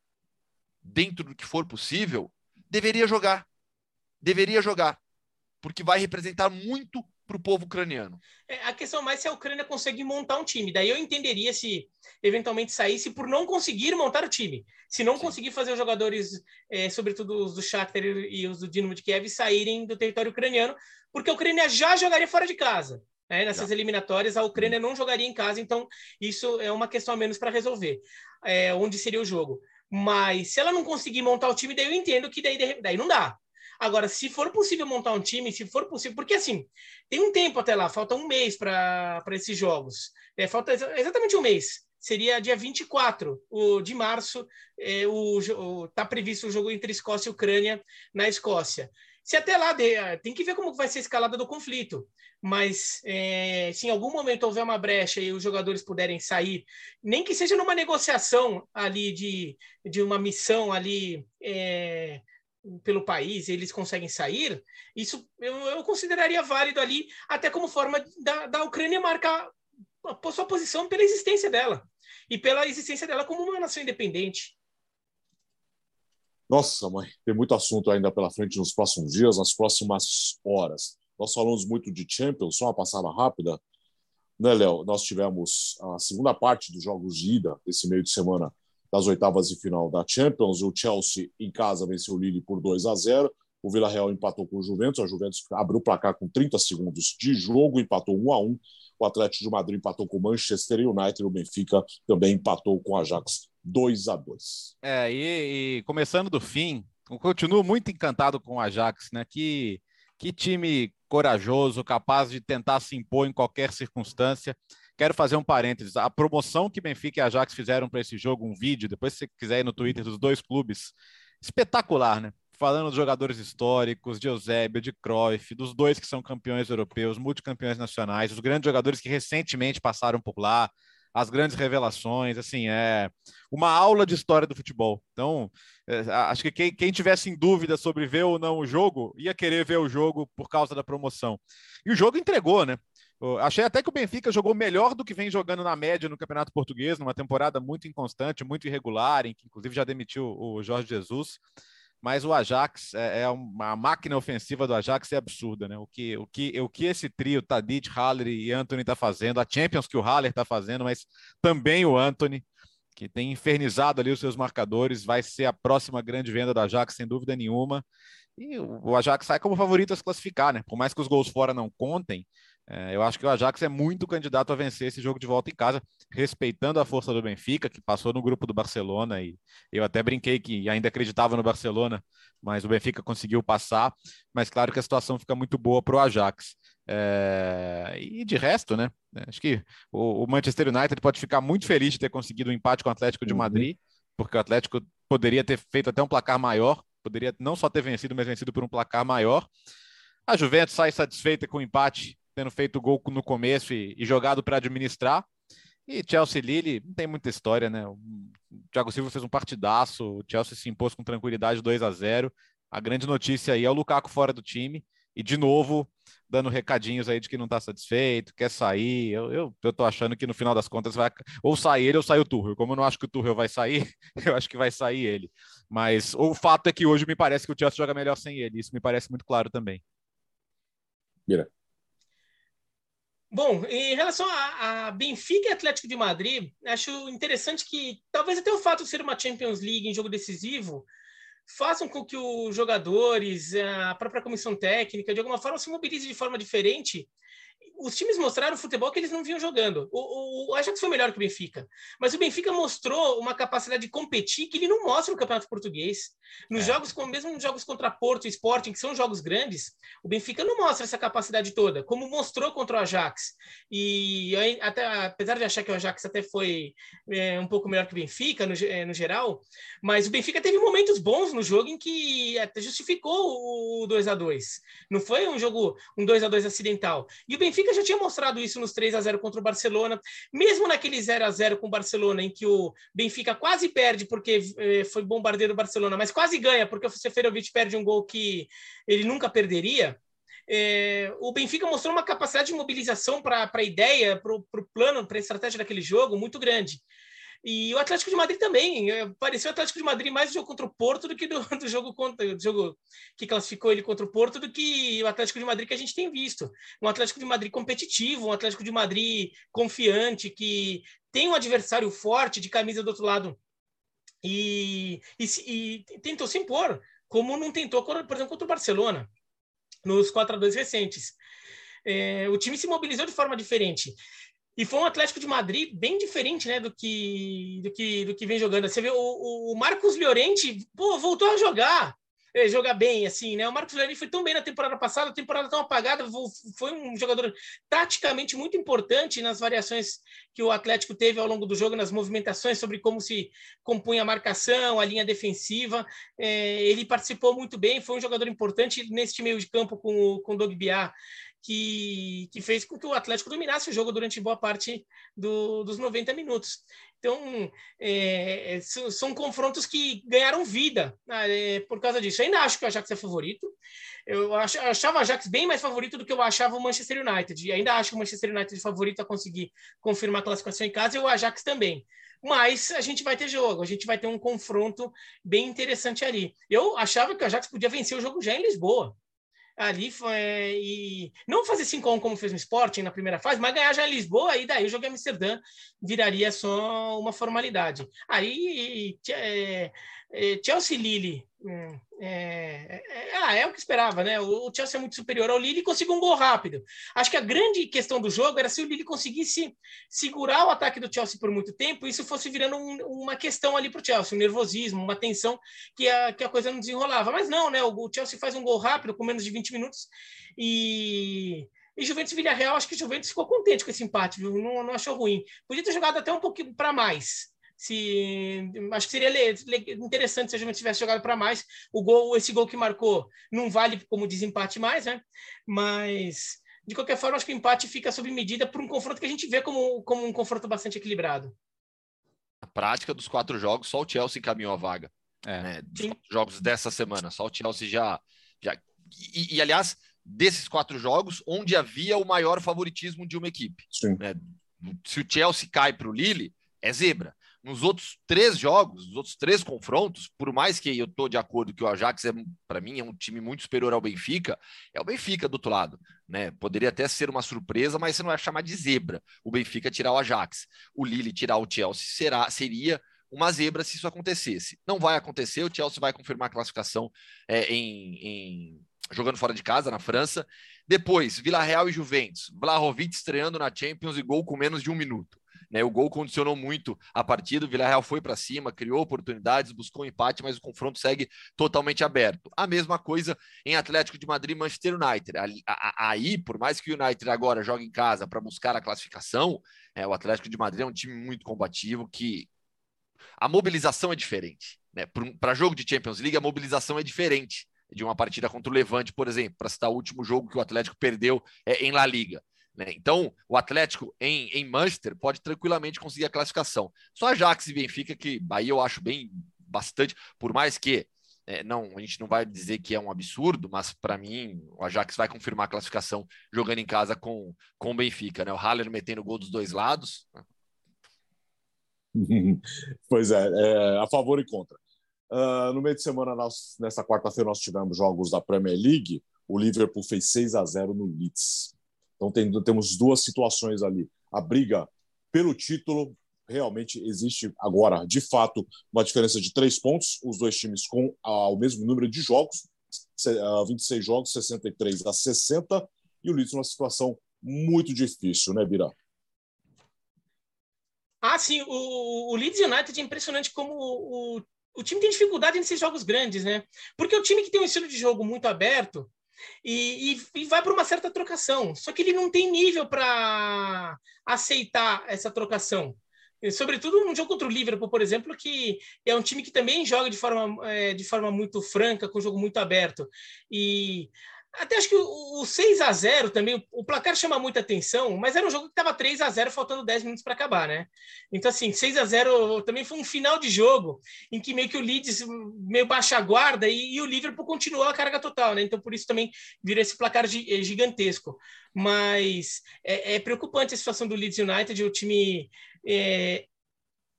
dentro do que for possível, deveria jogar. Deveria jogar porque vai representar muito para o povo ucraniano. É, a questão mais é se a Ucrânia consegue montar um time. Daí eu entenderia se eventualmente saísse por não conseguir montar o time. Se não Sim. conseguir fazer os jogadores, é, sobretudo os do Shakhtar e os do Dinamo de Kiev, saírem do território ucraniano, porque a Ucrânia já jogaria fora de casa. Né? Nessas já. eliminatórias, a Ucrânia não jogaria em casa, então isso é uma questão a menos para resolver. É, onde seria o jogo. Mas se ela não conseguir montar o time, daí eu entendo que daí, daí não dá. Agora, se for possível montar um time, se for possível, porque assim, tem um tempo até lá, falta um mês para esses jogos. É, falta exatamente um mês. Seria dia 24 o, de março, é, o, o, tá previsto o jogo entre Escócia e Ucrânia na Escócia. Se até lá, de, tem que ver como vai ser a escalada do conflito. Mas é, se em algum momento houver uma brecha e os jogadores puderem sair, nem que seja numa negociação ali de, de uma missão ali é, pelo país eles conseguem sair, isso eu, eu consideraria válido ali, até como forma da, da Ucrânia marcar a sua posição pela existência dela e pela existência dela como uma nação independente. Nossa, mãe, tem muito assunto ainda pela frente nos próximos dias, nas próximas horas. Nós falamos muito de Champions, só uma passada rápida. Né, Léo? Nós tivemos a segunda parte dos jogos de ida esse meio de semana das oitavas de final da Champions. O Chelsea em casa venceu o Lille por 2 a 0. O Villarreal empatou com o Juventus. A Juventus abriu o placar com 30 segundos de jogo, empatou 1 a 1. O Atlético de Madrid empatou com o Manchester United. O Benfica também empatou com o Ajax 2 a 2. É, e, e começando do fim, eu continuo muito encantado com o Ajax, né? Que, que time corajoso, capaz de tentar se impor em qualquer circunstância. Quero fazer um parênteses. A promoção que Benfica e Ajax fizeram para esse jogo, um vídeo, depois se você quiser ir no Twitter dos dois clubes, espetacular, né? Falando dos jogadores históricos, de Eusébio, de Cruyff, dos dois que são campeões europeus, multicampeões nacionais, os grandes jogadores que recentemente passaram por lá, as grandes revelações, assim, é uma aula de história do futebol. Então, é, acho que quem, quem tivesse em dúvida sobre ver ou não o jogo, ia querer ver o jogo por causa da promoção. E o jogo entregou, né? Achei até que o Benfica jogou melhor do que vem jogando na média no Campeonato Português, numa temporada muito inconstante, muito irregular, em que inclusive já demitiu o Jorge Jesus. mas o Ajax é, é uma máquina ofensiva do Ajax é absurda, né? O que, o que, o que esse trio, Tadic, Haller e Anthony está fazendo, a Champions que o Haller está fazendo, mas também o Anthony, que tem infernizado ali os seus marcadores, vai ser a próxima grande venda do Ajax, sem dúvida nenhuma. E o Ajax sai como favorito a se classificar, né? Por mais que os gols fora não contem, é, eu acho que o Ajax é muito candidato a vencer esse jogo de volta em casa, respeitando a força do Benfica, que passou no grupo do Barcelona, e eu até brinquei que ainda acreditava no Barcelona, mas o Benfica conseguiu passar. Mas claro que a situação fica muito boa para o Ajax. É, e de resto, né? Acho que o, o, Manchester United pode ficar muito feliz de ter conseguido um empate com o Atlético de uhum. Madrid, porque o Atlético poderia ter feito até um placar maior, poderia não só ter vencido, mas vencido por um placar maior. A Juventus sai satisfeita com o empate tendo feito gol no começo e, e jogado para administrar. E Chelsea Lille não tem muita história, né? O Thiago Silva fez um partidaço, o Chelsea se impôs com tranquilidade 2 a 0. A grande notícia aí é o Lukaku fora do time e de novo dando recadinhos aí de que não está satisfeito, quer sair. Eu, eu, eu tô achando que no final das contas vai ou sair ele ou sair o Tuchel. Como eu não acho que o Tuchel vai sair, eu acho que vai sair ele. Mas o fato é que hoje me parece que o Chelsea joga melhor sem ele. Isso me parece muito claro também. Mira. Bom, em relação a, a, Benfica e Atlético de Madrid, acho interessante que talvez até o fato de ser uma Champions League em jogo decisivo façam com que os jogadores, a própria comissão técnica, de alguma forma se mobilize de forma diferente os times mostraram o futebol que eles não vinham jogando. O, o, o Ajax foi melhor que o Benfica, mas o Benfica mostrou uma capacidade de competir que ele não mostra no Campeonato Português. Nos é. jogos, mesmo nos jogos contra Porto e Sporting, que são jogos grandes, o Benfica não mostra essa capacidade toda, como mostrou contra o Ajax. E até, apesar de achar que o Ajax até foi é, um pouco melhor que o Benfica, no, é, no geral, mas o Benfica teve momentos bons no jogo em que até justificou o 2 a 2 Não foi um jogo, um 2 a 2 acidental. E o Benfica já tinha mostrado isso nos 3 a 0 contra o Barcelona, mesmo naquele 0 a 0 com o Barcelona, em que o Benfica quase perde porque eh, foi bombardeiro do Barcelona, mas quase ganha porque o Seferovic perde um gol que ele nunca perderia. É, o Benfica mostrou uma capacidade de mobilização para a ideia, para o plano, para a estratégia daquele jogo muito grande. E o Atlético de Madrid também. É, pareceu o Atlético de Madrid mais do jogo contra o Porto do que do, do jogo contra do jogo que classificou ele contra o Porto do que o Atlético de Madrid que a gente tem visto. Um Atlético de Madrid competitivo, um Atlético de Madrid confiante, que tem um adversário forte de camisa do outro lado e, e, e tentou se impor, como não tentou, por exemplo, contra o Barcelona, nos 4 a 2 recentes. É, o time se mobilizou de forma diferente. E foi um Atlético de Madrid bem diferente, né, do que do que do que vem jogando. Você vê o, o Marcos Llorente, pô, voltou a jogar, é, jogar bem, assim, né? O Marcos Llorente foi tão bem na temporada passada, a temporada tão apagada, foi um jogador taticamente muito importante nas variações que o Atlético teve ao longo do jogo, nas movimentações sobre como se compunha a marcação, a linha defensiva. É, ele participou muito bem, foi um jogador importante nesse meio de campo com com o Doug Biá que, que fez com que o Atlético dominasse o jogo durante boa parte do, dos 90 minutos. Então, é, é são, confrontos que ganharam vida né, é, por causa disso. Eu ainda acho que o Ajax é favorito. Eu, achava o Ajax bem mais favorito do que eu achava o Manchester United. E ainda acho que o Manchester United é favorito a conseguir confirmar a classificação em casa e o Ajax também. Mas a gente vai ter jogo, a gente vai ter um confronto bem interessante ali. Eu achava que o Ajax podia vencer o jogo já em Lisboa ali foi, e não fazer 5 x 1 como fez no Sporting na primeira fase, mas ganhar já em Lisboa e daí o jogo em Amsterdã viraria só uma formalidade. Aí é, Chelsea Lille é, é, é, ah, é o que esperava, né? O, Chelsea é muito superior ao Lille e conseguiu um gol rápido. Acho que a grande questão do jogo era se o Lille conseguisse segurar o ataque do Chelsea por muito tempo, isso fosse virando um, uma questão ali para o Chelsea, um nervosismo, uma tensão que a, que a coisa não desenrolava. Mas não, né? O, Chelsea faz um gol rápido com menos de 20 minutos e e Juventus Villarreal, acho que o Juventus ficou contente com esse empate, viu? Não, não achou ruim. Podia ter jogado até um pouquinho para mais se acho que seria interessante se a Juventus tivesse jogado para mais. O gol, esse gol que marcou, não vale como desempate mais, né? Mas de qualquer forma, acho que o empate fica sob medida por um confronto que a gente vê como, como um confronto bastante equilibrado. Na prática dos quatro jogos, só o Chelsea encaminhou a vaga. É. Né? Dos jogos dessa semana, só o Chelsea já. já... E, e, aliás, desses quatro jogos, onde havia o maior favoritismo de uma equipe. Né? Se o Chelsea cai para o Lille, é zebra. Nos outros três jogos, nos outros três confrontos, por mais que eu estou de acordo que o Ajax, é, para mim, é um time muito superior ao Benfica, é o Benfica do outro lado. Né? Poderia até ser uma surpresa, mas você não vai chamar de zebra o Benfica tirar o Ajax. O Lille tirar o Chelsea será, seria uma zebra se isso acontecesse. Não vai acontecer, o Chelsea vai confirmar a classificação é, em, em, jogando fora de casa, na França. Depois, Vila Real e Juventus. Vlahovic estreando na Champions e gol com menos de um minuto. Né, o gol condicionou muito a partida. O Villarreal foi para cima, criou oportunidades, buscou um empate, mas o confronto segue totalmente aberto. A mesma coisa em Atlético de Madrid e Manchester United. Aí, por mais que o United agora jogue em casa para buscar a classificação, é, o Atlético de Madrid é um time muito combativo que a mobilização é diferente. Né? Para jogo de Champions League, a mobilização é diferente de uma partida contra o Levante, por exemplo, para citar o último jogo que o Atlético perdeu é, em La Liga. Né? Então, o Atlético em, em Manchester pode tranquilamente conseguir a classificação. Só Ajax e Benfica, que aí eu acho bem bastante, por mais que é, não, a gente não vai dizer que é um absurdo, mas para mim o Ajax vai confirmar a classificação jogando em casa com, com o Benfica, né? O Haller metendo gol dos dois lados. pois é, é, a favor e contra. Uh, no meio de semana, nós, nessa quarta-feira, nós tivemos jogos da Premier League. O Liverpool fez 6 a 0 no Leeds. Então tem, temos duas situações ali. A briga pelo título realmente existe agora, de fato, uma diferença de três pontos. Os dois times com ah, o mesmo número de jogos, 26 ah, jogos, 63 a 60. E o Leeds numa situação muito difícil, né, Bira? Ah, sim. O, o Leeds United é impressionante como o, o time tem dificuldade nesses jogos grandes, né? Porque o time que tem um estilo de jogo muito aberto e, e, e vai para uma certa trocação. Só que ele não tem nível para aceitar essa trocação. Sobretudo num jogo contra o Liverpool, por exemplo, que é um time que também joga de forma, é, de forma muito franca, com um jogo muito aberto. E até acho que o, o 6 a 0 também, o placar chama muita atenção, mas era um jogo que estava 3 a 0 faltando 10 minutos para acabar, né? Então, assim, 6 a 0 também foi um final de jogo em que meio que o Leeds meio baixa a guarda e, e o Liverpool continuou a carga total, né? Então, por isso também virou esse placar eh, gigantesco. Mas é, é preocupante a situação do Leeds United, o time. É,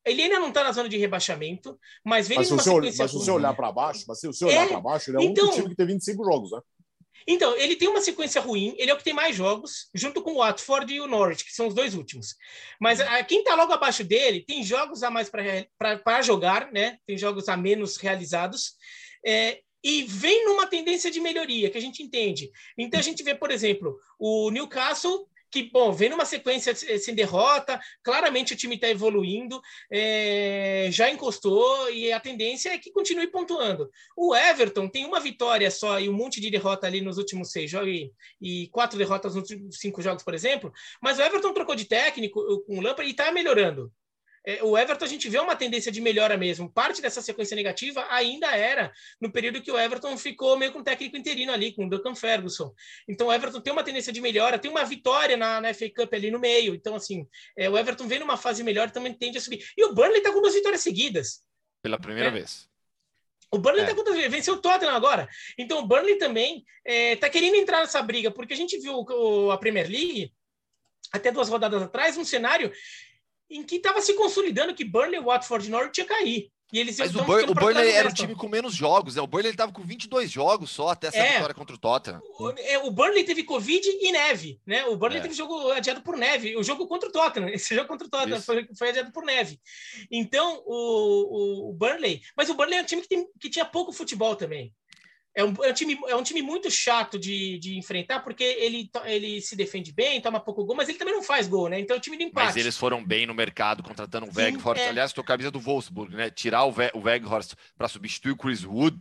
ele ainda não está na zona de rebaixamento, mas vem mas se você, mas se você olhar para baixo, mas se você olhar é, para baixo, ele é então, um time que tem 25 jogos, né? Então, ele tem uma sequência ruim, ele é o que tem mais jogos, junto com o Watford e o Norwich, que são os dois últimos. Mas a, quem está logo abaixo dele tem jogos a mais para jogar, né? Tem jogos a menos realizados. É, e vem numa tendência de melhoria, que a gente entende. Então, a gente vê, por exemplo, o Newcastle que, bom, vem numa sequência sem derrota, claramente o time está evoluindo, é, já encostou e a tendência é que continue pontuando. O Everton tem uma vitória só e um monte de derrota ali nos últimos seis jogos e, e quatro derrotas nos cinco jogos, por exemplo, mas o Everton trocou de técnico com o Lampard e está melhorando o Everton a gente vê uma tendência de melhora mesmo. Parte dessa sequência negativa ainda era no período que o Everton ficou meio com o técnico interino ali, com o Duncan Ferguson. Então o Everton tem uma tendência de melhora, tem uma vitória na, na FA Cup ali no meio. Então, assim, é, o Everton vem numa fase melhor também tende a subir. E o Burnley tá com duas vitórias seguidas. Pela primeira é. vez. O Burnley é. tá com duas venceu o Tottenham agora. Então o Burnley também é, tá querendo entrar nessa briga, porque a gente viu o, a Premier League até duas rodadas atrás, um cenário em que estava se consolidando que Burnley, Watford e Norwich ia cair. E eles Mas o, Bur o Burnley era o time com menos jogos, né? O Burnley estava com 22 jogos só até essa é, vitória contra o Tottenham. O, é, o, Burnley teve Covid e neve, né? O Burnley é. teve jogo adiado por neve. O jogo contra o Tottenham, esse jogo contra o Tottenham foi, foi, adiado por neve. Então, o, o, Burnley... Mas o Burnley é um time que, tem, que tinha pouco futebol também. É um, é um, time, é um time muito chato de, de enfrentar, porque ele, ele se defende bem, toma pouco gol, mas ele também não faz gol, né? Então é um time de empate. Mas eles foram bem no mercado, contratando o Weghorst. É. Aliás, estou camisa do Wolfsburg, né? Tirar o, Ve o Weghorst para substituir o Chris Wood,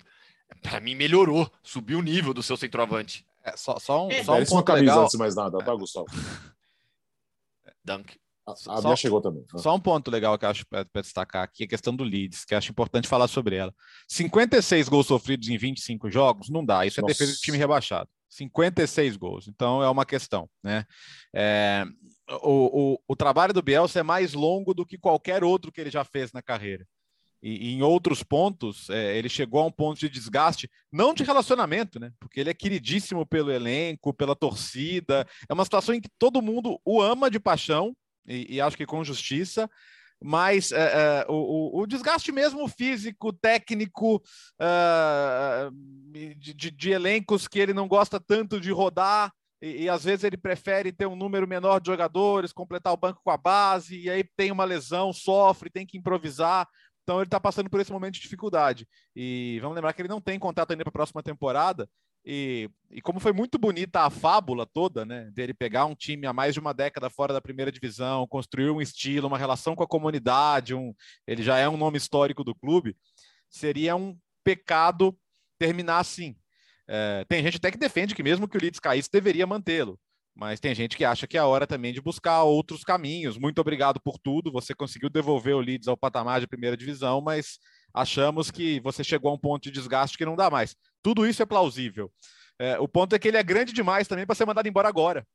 para mim melhorou, subiu o nível do seu centroavante. É, só, só um, é. só um ponto camisa legal. antes de mais nada, tá, Gustavo? Dunk. A, a só, chegou também. Só um ponto legal que eu acho para destacar aqui, a questão do Leeds, que acho importante falar sobre ela. 56 gols sofridos em 25 jogos, não dá. Isso Nossa. é defesa de time rebaixado. 56 gols. Então é uma questão, né? É, o, o, o trabalho do Bielsa é mais longo do que qualquer outro que ele já fez na carreira. E, e em outros pontos, é, ele chegou a um ponto de desgaste, não de relacionamento, né? Porque ele é queridíssimo pelo elenco, pela torcida. É uma situação em que todo mundo o ama de paixão, e, e acho que com justiça, mas é, é, o, o, desgaste mesmo físico, técnico, de, de, de, elencos que ele não gosta tanto de rodar, e, e, às vezes ele prefere ter um número menor de jogadores, completar o banco com a base, e aí tem uma lesão, sofre, tem que improvisar. Então ele está passando por esse momento de dificuldade. E vamos lembrar que ele não tem contrato ainda para a próxima temporada. E, e, como foi muito bonita a fábula toda, né, dele pegar um time há mais de uma década fora da primeira divisão, construir um estilo, uma relação com a comunidade, um, ele já é um nome histórico do clube, seria um pecado terminar assim. É, tem gente até que defende que mesmo que o Leeds caísse, deveria mantê-lo. Mas tem gente que acha que é a hora também de buscar outros caminhos. Muito obrigado por tudo. Você conseguiu devolver o Leeds ao patamar de primeira divisão, mas achamos que você chegou a um ponto de desgaste que não dá mais. Tudo isso é plausível. É, o ponto é que ele é grande demais também para ser mandado embora agora,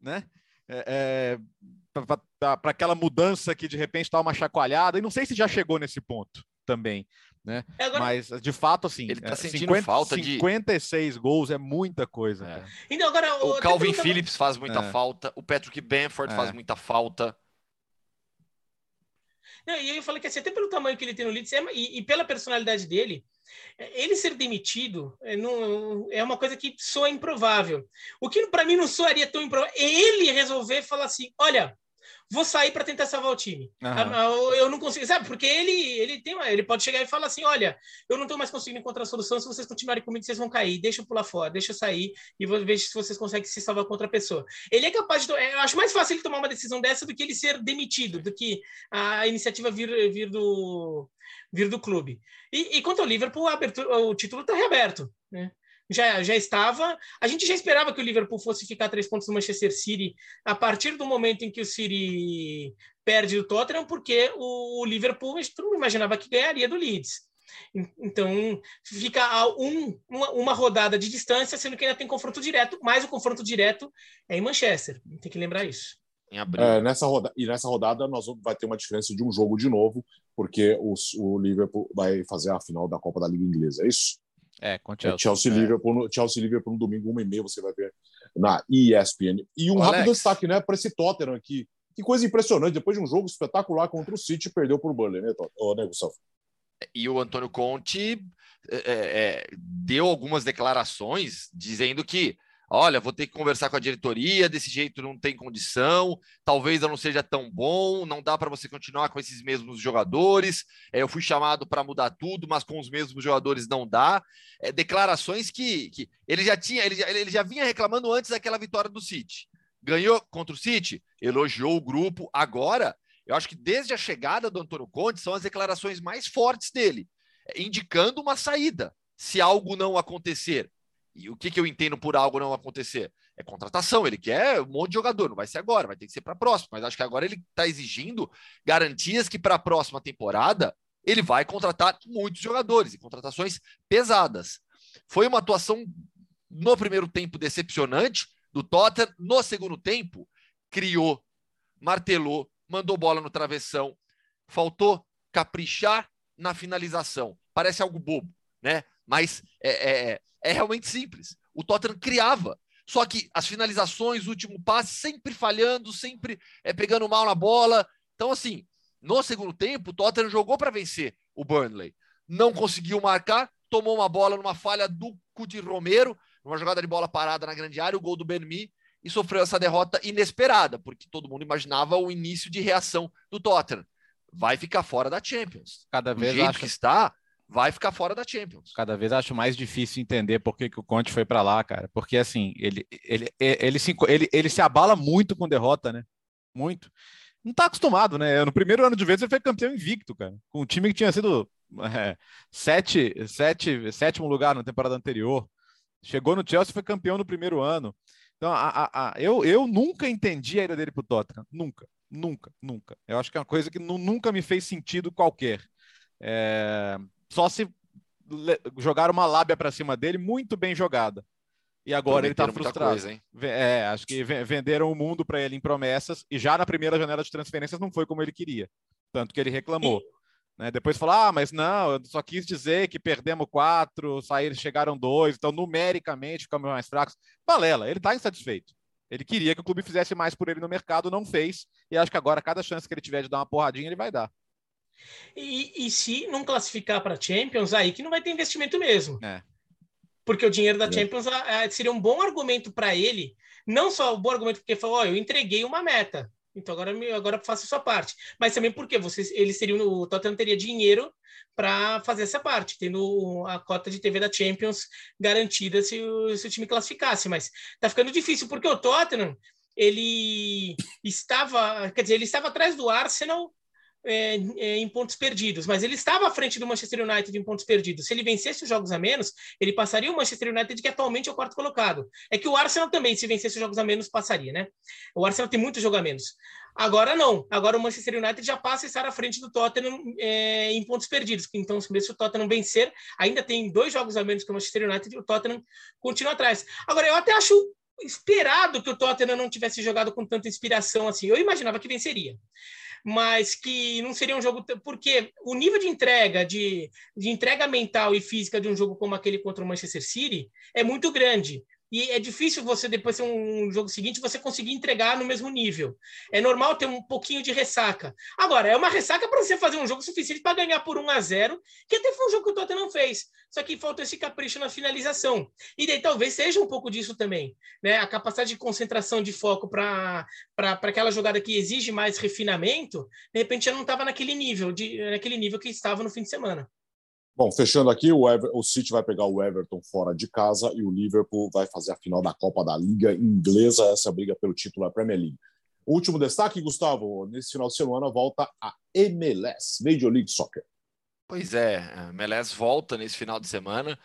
né? É, é, para aquela mudança que de repente está uma chacoalhada, e não sei se já chegou nesse ponto também, né? É, agora, Mas de fato, assim, ele tá é, sentindo 50, falta 56 de... gols é muita coisa. É. Então, agora, o, o Calvin Phillips faz muita é. falta, o Patrick Benford faz muita falta. Não, e eu falei que assim, até pelo tamanho que ele tem no Leeds é, e, e, pela personalidade dele, é, ele ser demitido é, não, é uma coisa que soa improvável. O que para mim não soaria tão improvável é ele resolver falar assim: olha, vou sair para tentar salvar o time. Uhum. Eu não consigo, sabe? Porque ele ele tem, uma, ele pode chegar e falar assim, olha, eu não estou mais conseguindo encontrar solução. Se vocês continuarem comigo, vocês vão cair. Deixa eu pular fora, deixa eu sair e vou ver se vocês conseguem se salvar contra a pessoa. Ele é capaz de, eu acho mais fácil ele tomar uma decisão dessa do que ele ser demitido, do que a iniciativa vir, vir do vir do clube. E, e quanto ao Liverpool, abertura, o título está reaberto, né? Já, já estava. A gente já esperava que o Liverpool fosse ficar três pontos do Manchester City a partir do momento em que o City perde o Tottenham, porque o, Liverpool, a gente não imaginava que ganharia do Leeds. Então, fica a um, uma, uma, rodada de distância, sendo que ainda tem confronto direto, mas o confronto direto é em Manchester. Tem que lembrar isso. É, nessa roda... E nessa rodada nós vamos, vai ter uma diferença de um jogo de novo, porque os, o Liverpool vai fazer a final da Copa da Liga Inglesa, é isso? É, com Chelsea. É Chelsea, é. Liverpool, Chelsea Liverpool no domingo, uma e meia, você vai ver na ESPN. E um Alex. rápido destaque, né, para esse Tottenham aqui. Que coisa impressionante, depois de um jogo espetacular contra o City, perdeu por Burnley, né, Gustavo? E o Antônio Conte é, é, é, deu algumas declarações dizendo que olha, vou ter que conversar com a diretoria, desse jeito não tem condição, talvez eu não seja tão bom, não dá para você continuar com esses mesmos jogadores. É, eu fui chamado para mudar tudo, mas com os mesmos jogadores não dá. É, declarações que, que ele já tinha, ele já, ele já vinha reclamando antes daquela vitória do City. Ganhou contra o City, elogiou o grupo. Agora, eu acho que desde a chegada do Antônio Conte são as declarações mais fortes dele, indicando uma saída. Se algo não acontecer, e o que, que eu entendo por algo não acontecer? É contratação. Ele quer um monte de jogador, não vai ser agora, vai ter que ser para a próxima. Mas acho que agora ele está exigindo garantias que para a próxima temporada ele vai contratar muitos jogadores e contratações pesadas. Foi uma atuação no primeiro tempo decepcionante do Tottenham. No segundo tempo, criou, martelou, mandou bola no travessão. Faltou caprichar na finalização. Parece algo bobo, né? Mas é, é é realmente simples. O Tottenham criava. Só que as finalizações, o último passe, sempre falhando, sempre é, pegando mal na bola. Então, assim, no segundo tempo, o Tottenham jogou para vencer o Burnley. Não conseguiu marcar, tomou uma bola numa falha do Cuti Romero, numa jogada de bola parada na grande área, o gol do Benmi, e sofreu essa derrota inesperada, porque todo mundo imaginava o início de reação do Tottenham. Vai ficar fora da Champions. Cada vez do jeito acho... que está, vai ficar fora da Champions. Cada vez acho mais difícil entender por que, que o Conte foi para lá, cara. Porque assim, ele, ele, ele, se, ele, ele se abala muito com derrota, né? Muito. Não tá acostumado, né? No primeiro ano de vez ele foi campeão invicto, cara. Com um time que tinha sido é, sete, sete, sétimo lugar na temporada anterior. Chegou no Chelsea e foi campeão no primeiro ano. Então, a, a, a, eu, eu nunca entendi a ida dele pro Tottenham. Nunca, nunca, nunca. Eu acho que é uma coisa que nunca me fez sentido qualquer. É, só se jogaram uma lábia para cima dele, muito bem jogada. E agora ele está frustrado. Coisa, é, acho que venderam o mundo para ele em promessas e já na primeira janela de transferências não foi como ele queria. Tanto que ele reclamou. Né? Depois falou: ah, mas não, eu só quis dizer que perdemos quatro, saíram, chegaram dois, então numericamente ficamos mais fracos. Balela, ele está insatisfeito. Ele queria que o clube fizesse mais por ele no mercado, não fez. E acho que agora, cada chance que ele tiver de dar uma porradinha, ele vai dar. E, e se não classificar para Champions, aí que não vai ter investimento mesmo. É. Porque o dinheiro da é. Champions a, a, seria um bom argumento para ele. Não só um bom argumento porque falou: oh, eu entreguei uma meta. Então agora, agora faça a sua parte. Mas também porque vocês, eles seriam, o Tottenham teria dinheiro para fazer essa parte, tendo a cota de TV da Champions garantida se o, se o time classificasse. Mas tá ficando difícil porque o Tottenham ele estava, quer dizer, ele estava atrás do Arsenal é, é, em pontos perdidos, mas ele estava à frente do Manchester United em pontos perdidos. Se ele vencesse os jogos a menos, ele passaria o Manchester United, que atualmente é o quarto colocado. É que o Arsenal também, se vencesse os jogos a menos, passaria, né? O Arsenal tem muitos jogos a menos. Agora não. Agora o Manchester United já passa a estar à frente do Tottenham é, em pontos perdidos. Então, se o Tottenham vencer, ainda tem dois jogos a menos que o Manchester United e o Tottenham continua atrás. Agora, eu até acho esperado que o Tottenham não tivesse jogado com tanta inspiração assim. Eu imaginava que venceria mas que não seria um jogo. Porque o nível de entrega, de, de entrega mental e física de um jogo como aquele contra o Manchester City é muito grande e é difícil você, depois de um jogo seguinte, você conseguir entregar no mesmo nível. É normal ter um pouquinho de ressaca. Agora, é uma ressaca para você fazer um jogo suficiente para ganhar por 1 a 0 que até foi um jogo que o Tottenham fez. Só que falta esse capricho na finalização. E daí talvez seja um pouco disso também. Né? A capacidade de concentração, de foco para aquela jogada que exige mais refinamento, de repente já não estava naquele nível, de, naquele nível que estava no fim de semana. Bom, fechando aqui, o, Ever, o City vai pegar o Everton fora de casa e o Liverpool vai fazer a final da Copa da Liga Inglesa, essa briga pelo título da Premier League. último destaque, Gustavo, nesse final de semana volta a MLS, Major League Soccer. Pois é, a MLS volta nesse final de semana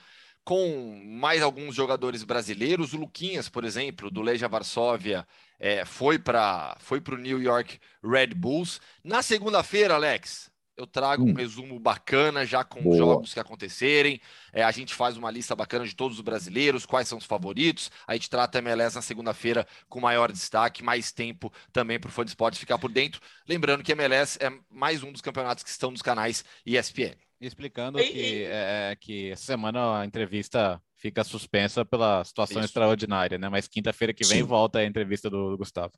com mais alguns jogadores brasileiros. O Luquinhas, por exemplo, do Legia Varsóvia, é, foi para foi o New York Red Bulls. Na segunda-feira, Alex, eu trago um hum. resumo bacana já com Boa. jogos que acontecerem. É, a gente faz uma lista bacana de todos os brasileiros, quais são os favoritos. A gente trata a MLS na segunda-feira com maior destaque, mais tempo também para o fã de esportes ficar por dentro. Lembrando que a MLS é mais um dos campeonatos que estão nos canais ESPN. Explicando que, é, é, que essa semana a entrevista fica suspensa pela situação Isso. extraordinária, né? Mas quinta-feira que vem Sim. volta a entrevista do, do Gustavo.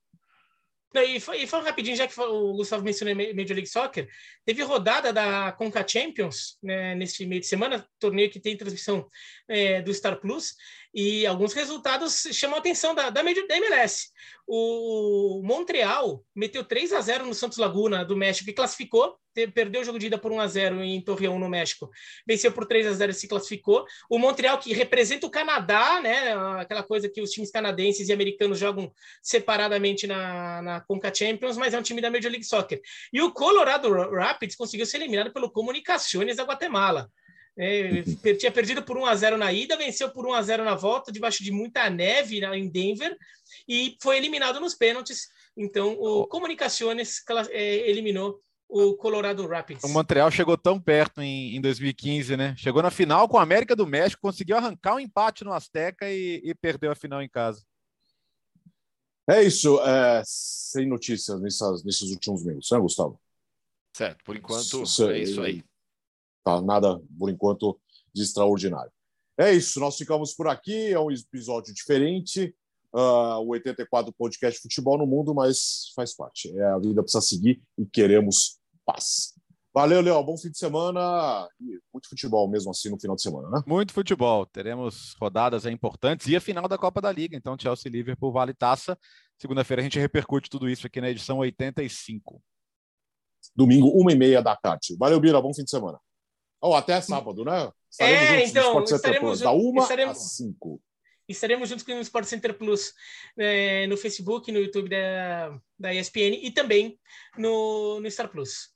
E, e falando rapidinho, já que o Gustavo mencionou Major League Soccer, teve rodada da Conca Champions né, neste meio de semana, torneio que tem transmissão é, do Star Plus, e alguns resultados chamam a atenção da, da, MLS. O Montreal meteu 3 a 0 no Santos Laguna do México e classificou, perdeu o jogo de ida por 1 a 0 em Torreão, no México. Venceu por 3 a 0 e se classificou. O Montreal, que representa o Canadá, né? Aquela coisa que os times canadenses e americanos jogam separadamente na, na Conca Champions, mas é um time da Major League Soccer. E o Colorado Rapids conseguiu ser eliminado pelo Comunicações da Guatemala. É, tinha perdido por 1 a 0 na ida, venceu por 1 a 0 na volta, debaixo de muita neve em Denver, e foi eliminado nos pênaltis. Então, o Comunicações é, eliminou o Colorado Rapids. O Montreal chegou tão perto em, em 2015, né? Chegou na final com a América do México, conseguiu arrancar um empate no Azteca e, e perdeu a final em casa. É isso, é, sem notícias nessas, nesses últimos minutos, né, Gustavo? Certo, por enquanto é isso aí. Tá, nada, por enquanto, de extraordinário. É isso, nós ficamos por aqui. É um episódio diferente. Uh, o 84 Podcast Futebol no Mundo, mas faz parte. É, a vida precisa seguir e queremos paz. Valeu, Léo. Bom fim de semana. E muito futebol mesmo assim no final de semana, né? Muito futebol. Teremos rodadas importantes e a final da Copa da Liga. Então, Chelsea Liverpool vale taça. Segunda-feira a gente repercute tudo isso aqui na edição 85. Domingo, uma e meia da tarde. Valeu, Bira. Bom fim de semana. Ou oh, até sábado, né? Estaremos é, então, estaremos, da uma estaremos, às cinco. Estaremos juntos com o Sport Center Plus é, no Facebook, no YouTube da, da ESPN e também no, no Star Plus.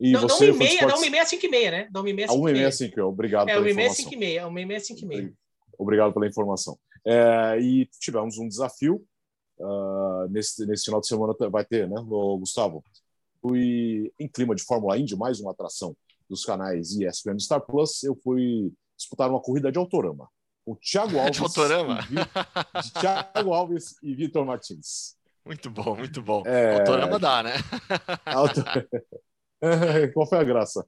E não, você dá e meia, dá uma e meia, cinco e meia, né? Dá uma e meia, cinco e meia. cinco, obrigado é, pela uma e meia, cinco e meia, uma e meia, cinco e meia. Obrigado pela informação. É, e tivemos um desafio uh, nesse, nesse final de semana vai ter, né, Gustavo? Fui em clima de Fórmula Indy, mais uma atração dos canais ESPN Star Plus, eu fui disputar uma corrida de autorama. O Thiago Alves. de autorama? de Thiago Alves e Vitor Martins. Muito bom, muito bom. É... Autorama dá, né? Qual foi a graça?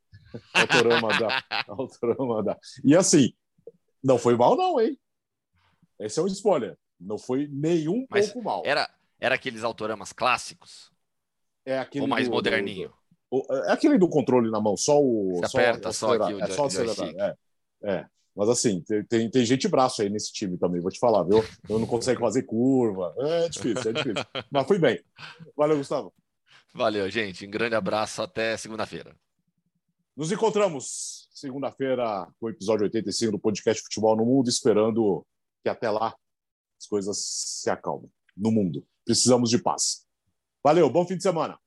Autorama dá. Autorama dá. E assim, não foi mal, não, hein? Esse é um spoiler. Não foi nenhum Mas pouco mal. Era, era aqueles autoramas clássicos? É aquele Ou mais do- moderninho? do- é aquele do controle na mão, só o. Você só aperta só aqui o É só acelerar. É, é. Mas assim, tem, tem, tem gente braço aí nesse time também, vou te falar, viu? Eu não consigo fazer curva. É difícil, é difícil. Mas fui bem. Valeu, Gustavo. Valeu, gente. Um grande abraço. Até segunda-feira. Nos encontramos segunda-feira com o episódio 85 do podcast Futebol no Mundo, esperando que até lá as coisas se acalmem no mundo. Precisamos de paz. Valeu, bom fim de semana.